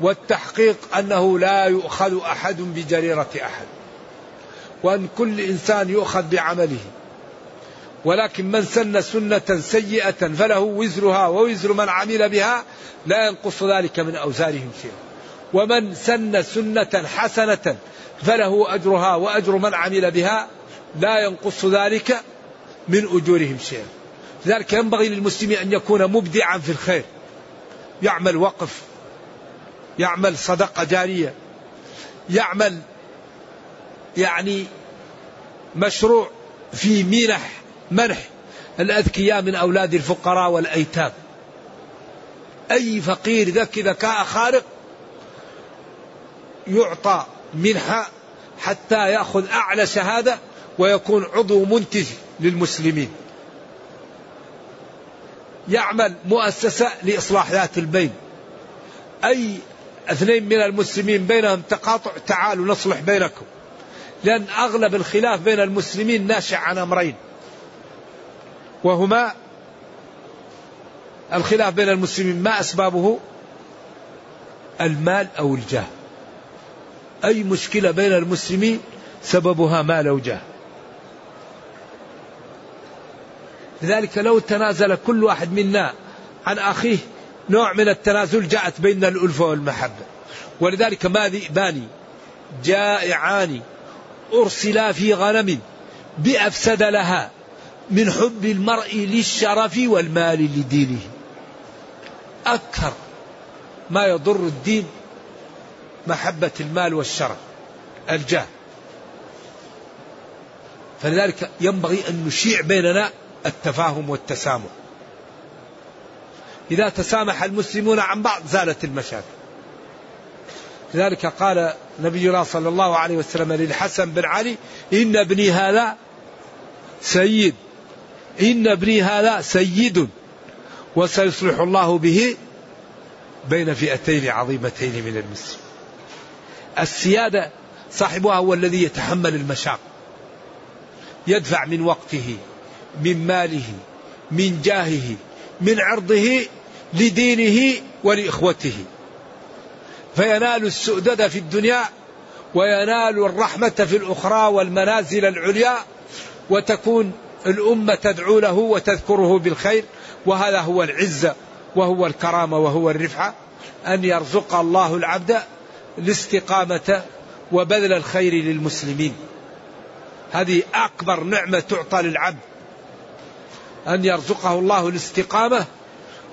والتحقيق أنه لا يؤخذ أحد بجريرة أحد. وأن كل إنسان يؤخذ بعمله. ولكن من سن سنة سيئة فله وزرها ووزر من عمل بها لا ينقص ذلك من أوزارهم شيئا. ومن سن سنة حسنة فله أجرها وأجر من عمل بها لا ينقص ذلك من أجورهم شيئا. لذلك ينبغي للمسلم أن يكون مبدعا في الخير. يعمل وقف يعمل صدقة جارية يعمل يعني مشروع في منح منح الأذكياء من أولاد الفقراء والأيتام. أي فقير ذكي ذكاء خارق يعطى منحة حتى يأخذ أعلى شهادة ويكون عضو منتج للمسلمين. يعمل مؤسسة لإصلاح ذات البين. أي اثنين من المسلمين بينهم تقاطع تعالوا نصلح بينكم. لأن أغلب الخلاف بين المسلمين ناشئ عن أمرين. وهما الخلاف بين المسلمين ما أسبابه؟ المال أو الجاه. أي مشكلة بين المسلمين سببها مال أو جاه. لذلك لو تنازل كل واحد منا عن أخيه نوع من التنازل جاءت بين الألفة والمحبة. ولذلك ما ذئبان جائعان أرسلا في غنم بأفسد لها. من حب المرء للشرف والمال لدينه. أكثر ما يضر الدين محبة المال والشرف الجاه. فلذلك ينبغي أن نشيع بيننا التفاهم والتسامح. إذا تسامح المسلمون عن بعض زالت المشاكل. لذلك قال نبينا صلى الله عليه وسلم للحسن بن علي إن ابني هذا سيد. إن ابني هذا سيد وسيصلح الله به بين فئتين عظيمتين من المسلمين. السيادة صاحبها هو الذي يتحمل المشاق يدفع من وقته من ماله من جاهه من عرضه لدينه ولإخوته. فينال السؤدد في الدنيا وينال الرحمة في الأخرى والمنازل العليا وتكون الأمة تدعو له وتذكره بالخير وهذا هو العزة وهو الكرامة وهو الرفعة أن يرزق الله العبد الاستقامة وبذل الخير للمسلمين. هذه أكبر نعمة تعطى للعبد أن يرزقه الله الاستقامة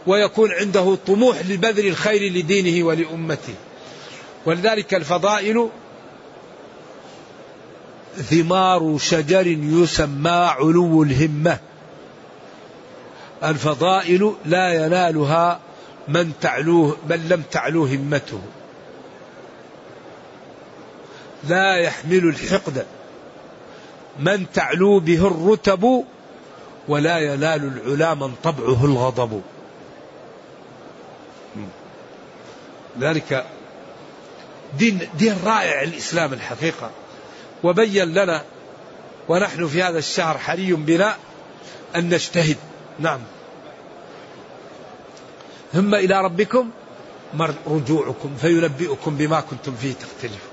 ويكون عنده طموح لبذل الخير لدينه ولأمته. ولذلك الفضائل ثمار شجر يسمى علو الهمة. الفضائل لا ينالها من تعلوه من لم تعلو همته. لا يحمل الحقد من تعلو به الرتب ولا ينال العلا من طبعه الغضب. ذلك دين دين رائع الإسلام الحقيقة. وبين لنا ونحن في هذا الشهر حري بنا أن نجتهد. نعم. ثم إلى ربكم رجوعكم فينبئكم بما كنتم فيه تختلفون.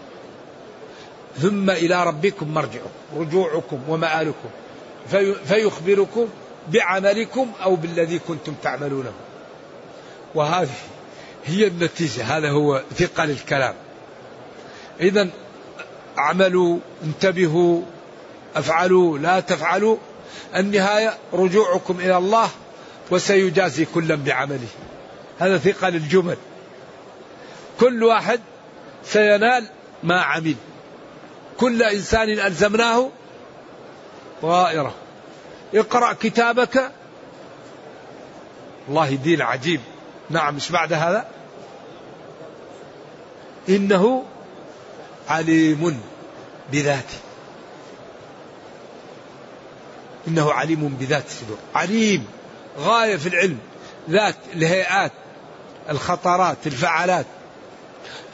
ثم إلى ربكم مرجعكم رجوعكم ومآلكم. في فيخبركم بعملكم أو بالذي كنتم تعملونه. وهذه هي النتيجة هذا هو ثقل الكلام. إذا اعملوا انتبهوا افعلوا لا تفعلوا النهاية رجوعكم إلى الله وسيجازي كلا بعمله. هذا ثقل الجمل. كل واحد سينال ما عمل. كل إنسان ألزمناه طائرة. اقرأ كتابك. الله دين عجيب. نعم مش بعد هذا؟ إنه عليم بذاته. إنه عليم بذات الصدور عليم غاية في العلم ذات الهيئات الخطرات الفعالات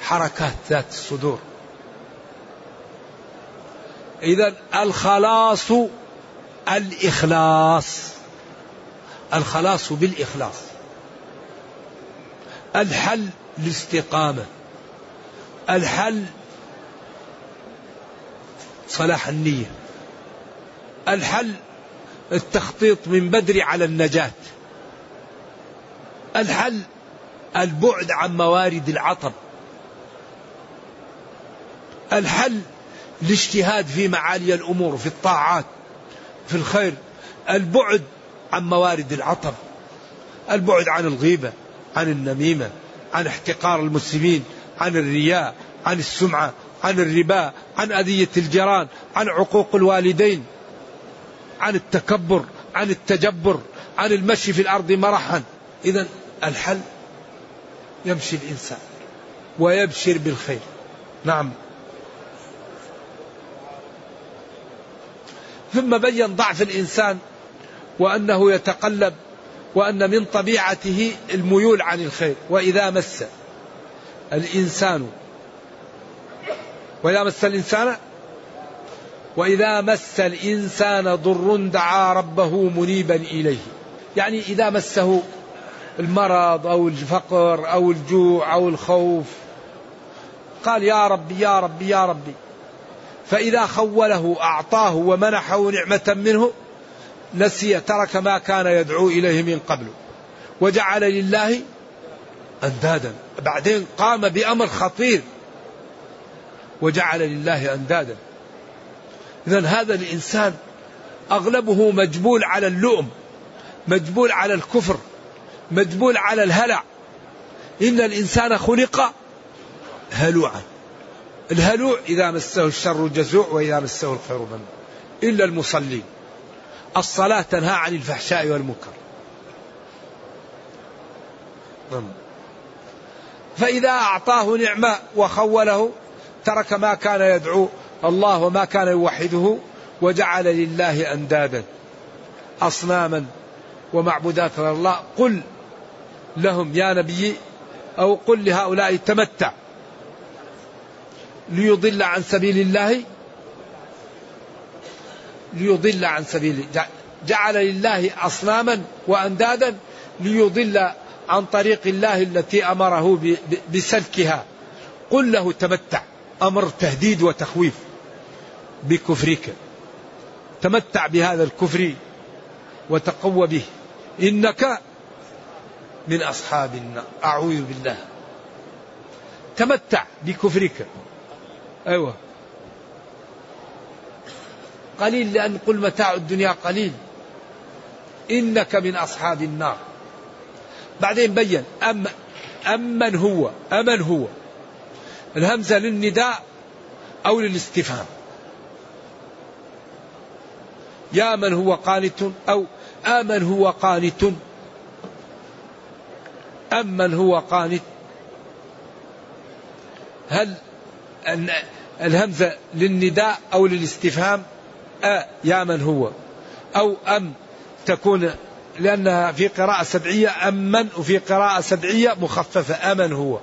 حركات ذات الصدور. إذا الخلاص الإخلاص. الخلاص بالإخلاص. الحل الاستقامة الحل صلاح النية. الحل التخطيط من بدري على النجاة. الحل البعد عن موارد العطب. الحل الاجتهاد في معالي الأمور في الطاعات في الخير. البعد عن موارد العطب. البعد عن الغيبة عن النميمة عن احتقار المسلمين عن الرياء عن السمعة عن الربا عن أذية الجيران عن عقوق الوالدين عن التكبر عن التجبر عن المشي في الأرض مرحا. اذا الحل يمشي الإنسان ويبشر بالخير. نعم. ثم بين ضعف الإنسان وأنه يتقلب وأن من طبيعته الميول عن الخير وإذا مس الإنسان وإذا مس الإنسان وإذا مس الإنسان ضر دعا ربه منيبا إليه. يعني إذا مسه المرض أو الفقر أو الجوع أو الخوف قال يا ربي يا ربي يا ربي. فإذا خوله أعطاه ومنحه نعمة منه نسي ترك ما كان يدعو إليه من قبل. وجعل لله أندادا. بعدين قام بأمر خطير. وجعل لله أندادا. إذا هذا الإنسان أغلبه مجبول على اللؤم مجبول على الكفر مجبول على الهلع. إن الإنسان خلق هلوعا. الهلوع إذا مسه الشر جزوع وإذا مسه الخير من إلا المصلين. الصلاة تنهى عن الفحشاء والمنكر. نعم. فإذا أعطاه نعمة وخوله ترك ما كان يدعو الله وما كان يوحده وجعل لله أندادا أصناما ومعبودات غير الله. قل لهم يا نبي أو قل لهؤلاء تمتع. ليضل عن سبيل الله ليضل عن سبيله جعل لله أصناما وأندادا ليضل عن طريق الله التي أمره بسلكها. قل له تمتع. أمر تهديد وتخويف بكفرك. تمتع بهذا الكفر وتقوى به. إنك من أصحاب النار. أعوذ بالله. تمتع بكفرك. أيوة. قليل لأن قل متاع الدنيا قليل. إنك من أصحاب النار. بعدين بين. أم أمن هو. أمن هو. الهمزة للنداء أو للاستفهام. يا من هو قانت أو آمن هو قانت أمن هو قانت. هل الهمزة للنداء أو للاستفهام؟ أ يا من هو. أو أم تكون لأنها في قراءة سبعية أمن وفي قراءة سبعية مخففة أمن هو.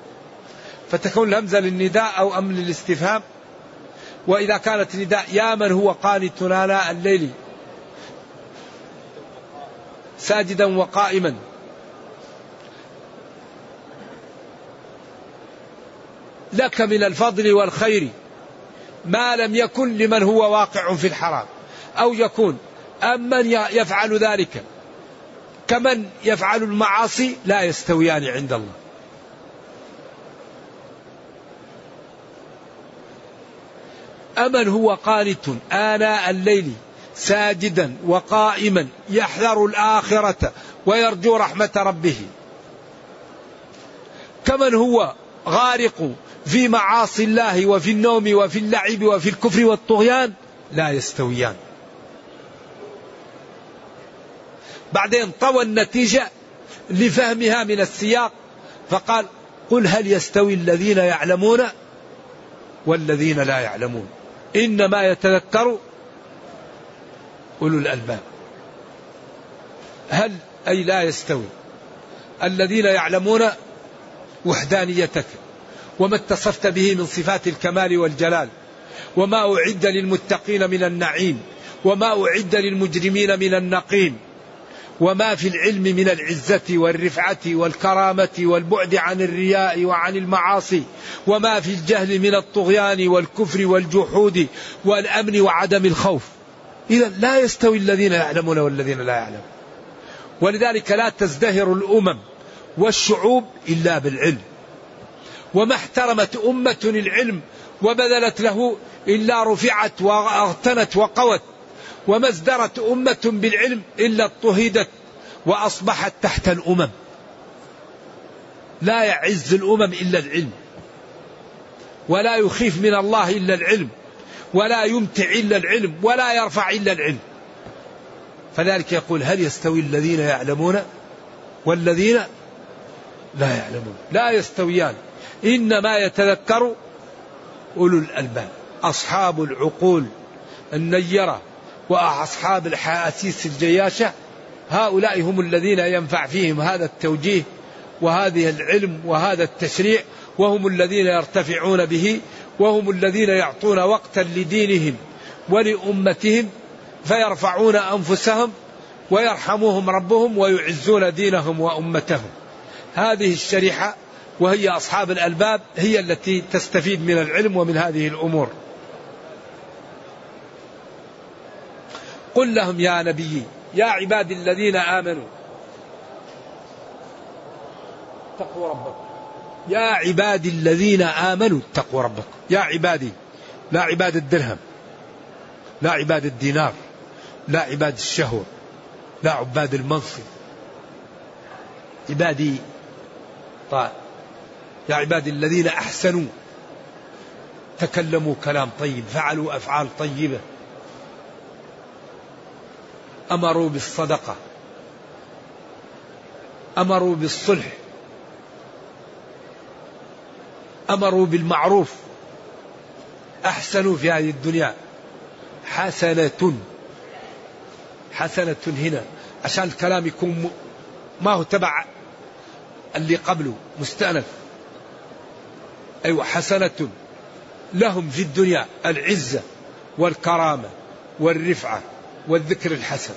فتكون الهمزة للنداء أو أم للاستفهام. وإذا كانت نداء يا من هو قانت آناء الليل ساجدا وقائما. لك من الفضل والخير ما لم يكن لمن هو واقع في الحرام. أو يكون أمن يفعل ذلك كمن يفعل المعاصي لا يستويان عند الله. أمن هو قانت آناء الليل ساجدا وقائما يحذر الآخرة ويرجو رحمة ربه. كمن هو غارق في معاصي الله وفي النوم وفي اللعب وفي الكفر والطغيان؟ لا يستويان. بعدين طوى النتيجة لفهمها من السياق فقال قل هل يستوي الذين يعلمون والذين لا يعلمون. إنما يتذكر أولو الألباب. هل أي لا يستوي. الذين يعلمون وحدانيتك وما اتصفت به من صفات الكمال والجلال وما أعد للمتقين من النعيم وما أعد للمجرمين من النقيم وما في العلم من العزة والرفعة والكرامة والبعد عن الرياء وعن المعاصي وما في الجهل من الطغيان والكفر والجحود والأمن وعدم الخوف. إذا لا يستوي الذين يعلمون والذين لا يعلمون. ولذلك لا تزدهر الأمم والشعوب إلا بالعلم. وما احترمت أمة العلم وبذلت له إلا رفعت وأغتنت وقوت. وما ازدرت أمة بالعلم إلا اضطهدت وأصبحت تحت الأمم. لا يعز الأمم إلا العلم. ولا يخيف من الله إلا العلم. ولا يمتع إلا العلم. ولا يرفع إلا العلم. فذلك يقول هل يستوي الذين يعلمون والذين لا يعلمون. لا يستويان. إنما يتذكر أولو الألباب. أصحاب العقول النيرة. وأصحاب الحاسيس الجياشة هؤلاء هم الذين ينفع فيهم هذا التوجيه وهذه العلم وهذا التشريع وهم الذين يرتفعون به وهم الذين يعطون وقتا لدينهم ولأمتهم فيرفعون أنفسهم ويرحمهم ربهم ويعزون دينهم وأمتهم. هذه الشريحة وهي أصحاب الألباب هي التي تستفيد من العلم ومن هذه الأمور. قل لهم يا نبي يا عبادي الذين آمنوا. اتقوا ربكم. يا عبادي الذين آمنوا اتقوا ربكم. يا عبادي لا عباد الدرهم لا عباد الدينار لا عباد الشهوة لا عباد المنصب. عبادي طيب يا عبادي الذين أحسنوا تكلموا كلام طيب فعلوا أفعال طيبة. أمروا بالصدقة. أمروا بالصلح. أمروا بالمعروف. أحسنوا في هذه الدنيا. حسنة. حسنة هنا. عشان الكلام يكون ما هو تبع اللي قبله مستأنف. أيوة حسنة لهم في الدنيا العزة والكرامة والرفعة. والذكر الحسن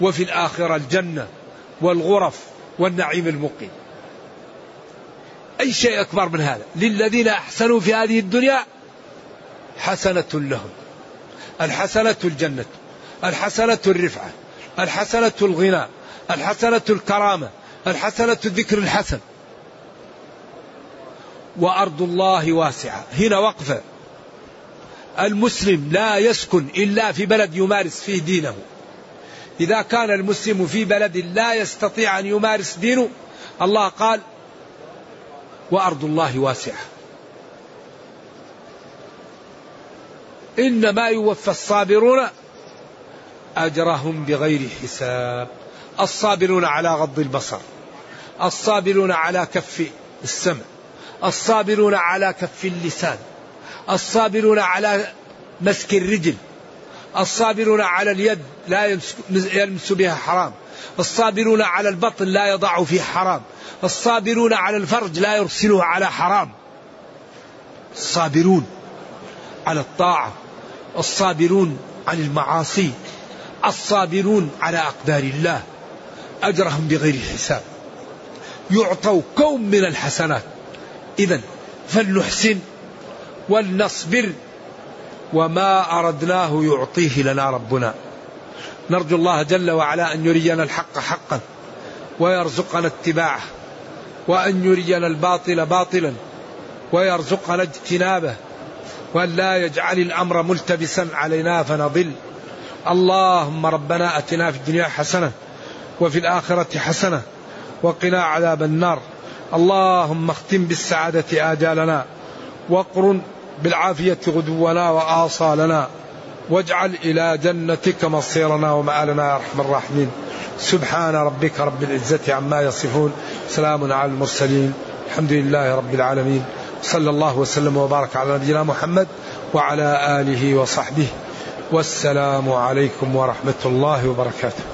وفي الآخرة الجنة والغرف والنعيم المقيم. أي شيء أكبر من هذا؟ للذين أحسنوا في هذه الدنيا حسنة لهم. الحسنة الجنة الحسنة الرفعة الحسنة الغنى الحسنة الكرامة الحسنة الذكر الحسن. وأرض الله واسعة. هنا وقفة. المسلم لا يسكن إلا في بلد يمارس فيه دينه. إذا كان المسلم في بلد لا يستطيع أن يمارس دينه الله قال وأرض الله واسعة. إنما يوفى الصابرون أجرهم بغير حساب. الصابرون على غض البصر الصابرون على كف السمع الصابرون على كف اللسان. الصابرون على مسك الرجل. الصابرون على اليد لا يلمس بها حرام. الصابرون على البطن لا يضع فيه حرام. الصابرون على الفرج لا يرسله على حرام. الصابرون على الطاعة. الصابرون عن المعاصي. الصابرون على أقدار الله. أجرهم بغير حساب. يعطوا كوم من الحسنات. إذا فلنحسن ولنصبر وما أردناه يعطيه لنا ربنا. نرجو الله جل وعلا أن يرينا الحق حقا ويرزقنا اتباعه وأن يرينا الباطل باطلا ويرزقنا اجتنابه وأن لا يجعل الأمر ملتبسا علينا فنضل. اللهم ربنا أتنا في الدنيا حسنة وفي الآخرة حسنة وقنا عذاب النار. اللهم اختم بالسعادة آجالنا وقرن بالعافية غدونا وآصالنا. واجعل إلى جنتك مصيرنا ومآلنا يا أرحم الراحمين. سبحان ربك رب العزة عما يصفون. سلام على المرسلين. الحمد لله رب العالمين. صلى الله وسلم وبارك على نبينا محمد وعلى آله وصحبه. والسلام عليكم ورحمة الله وبركاته.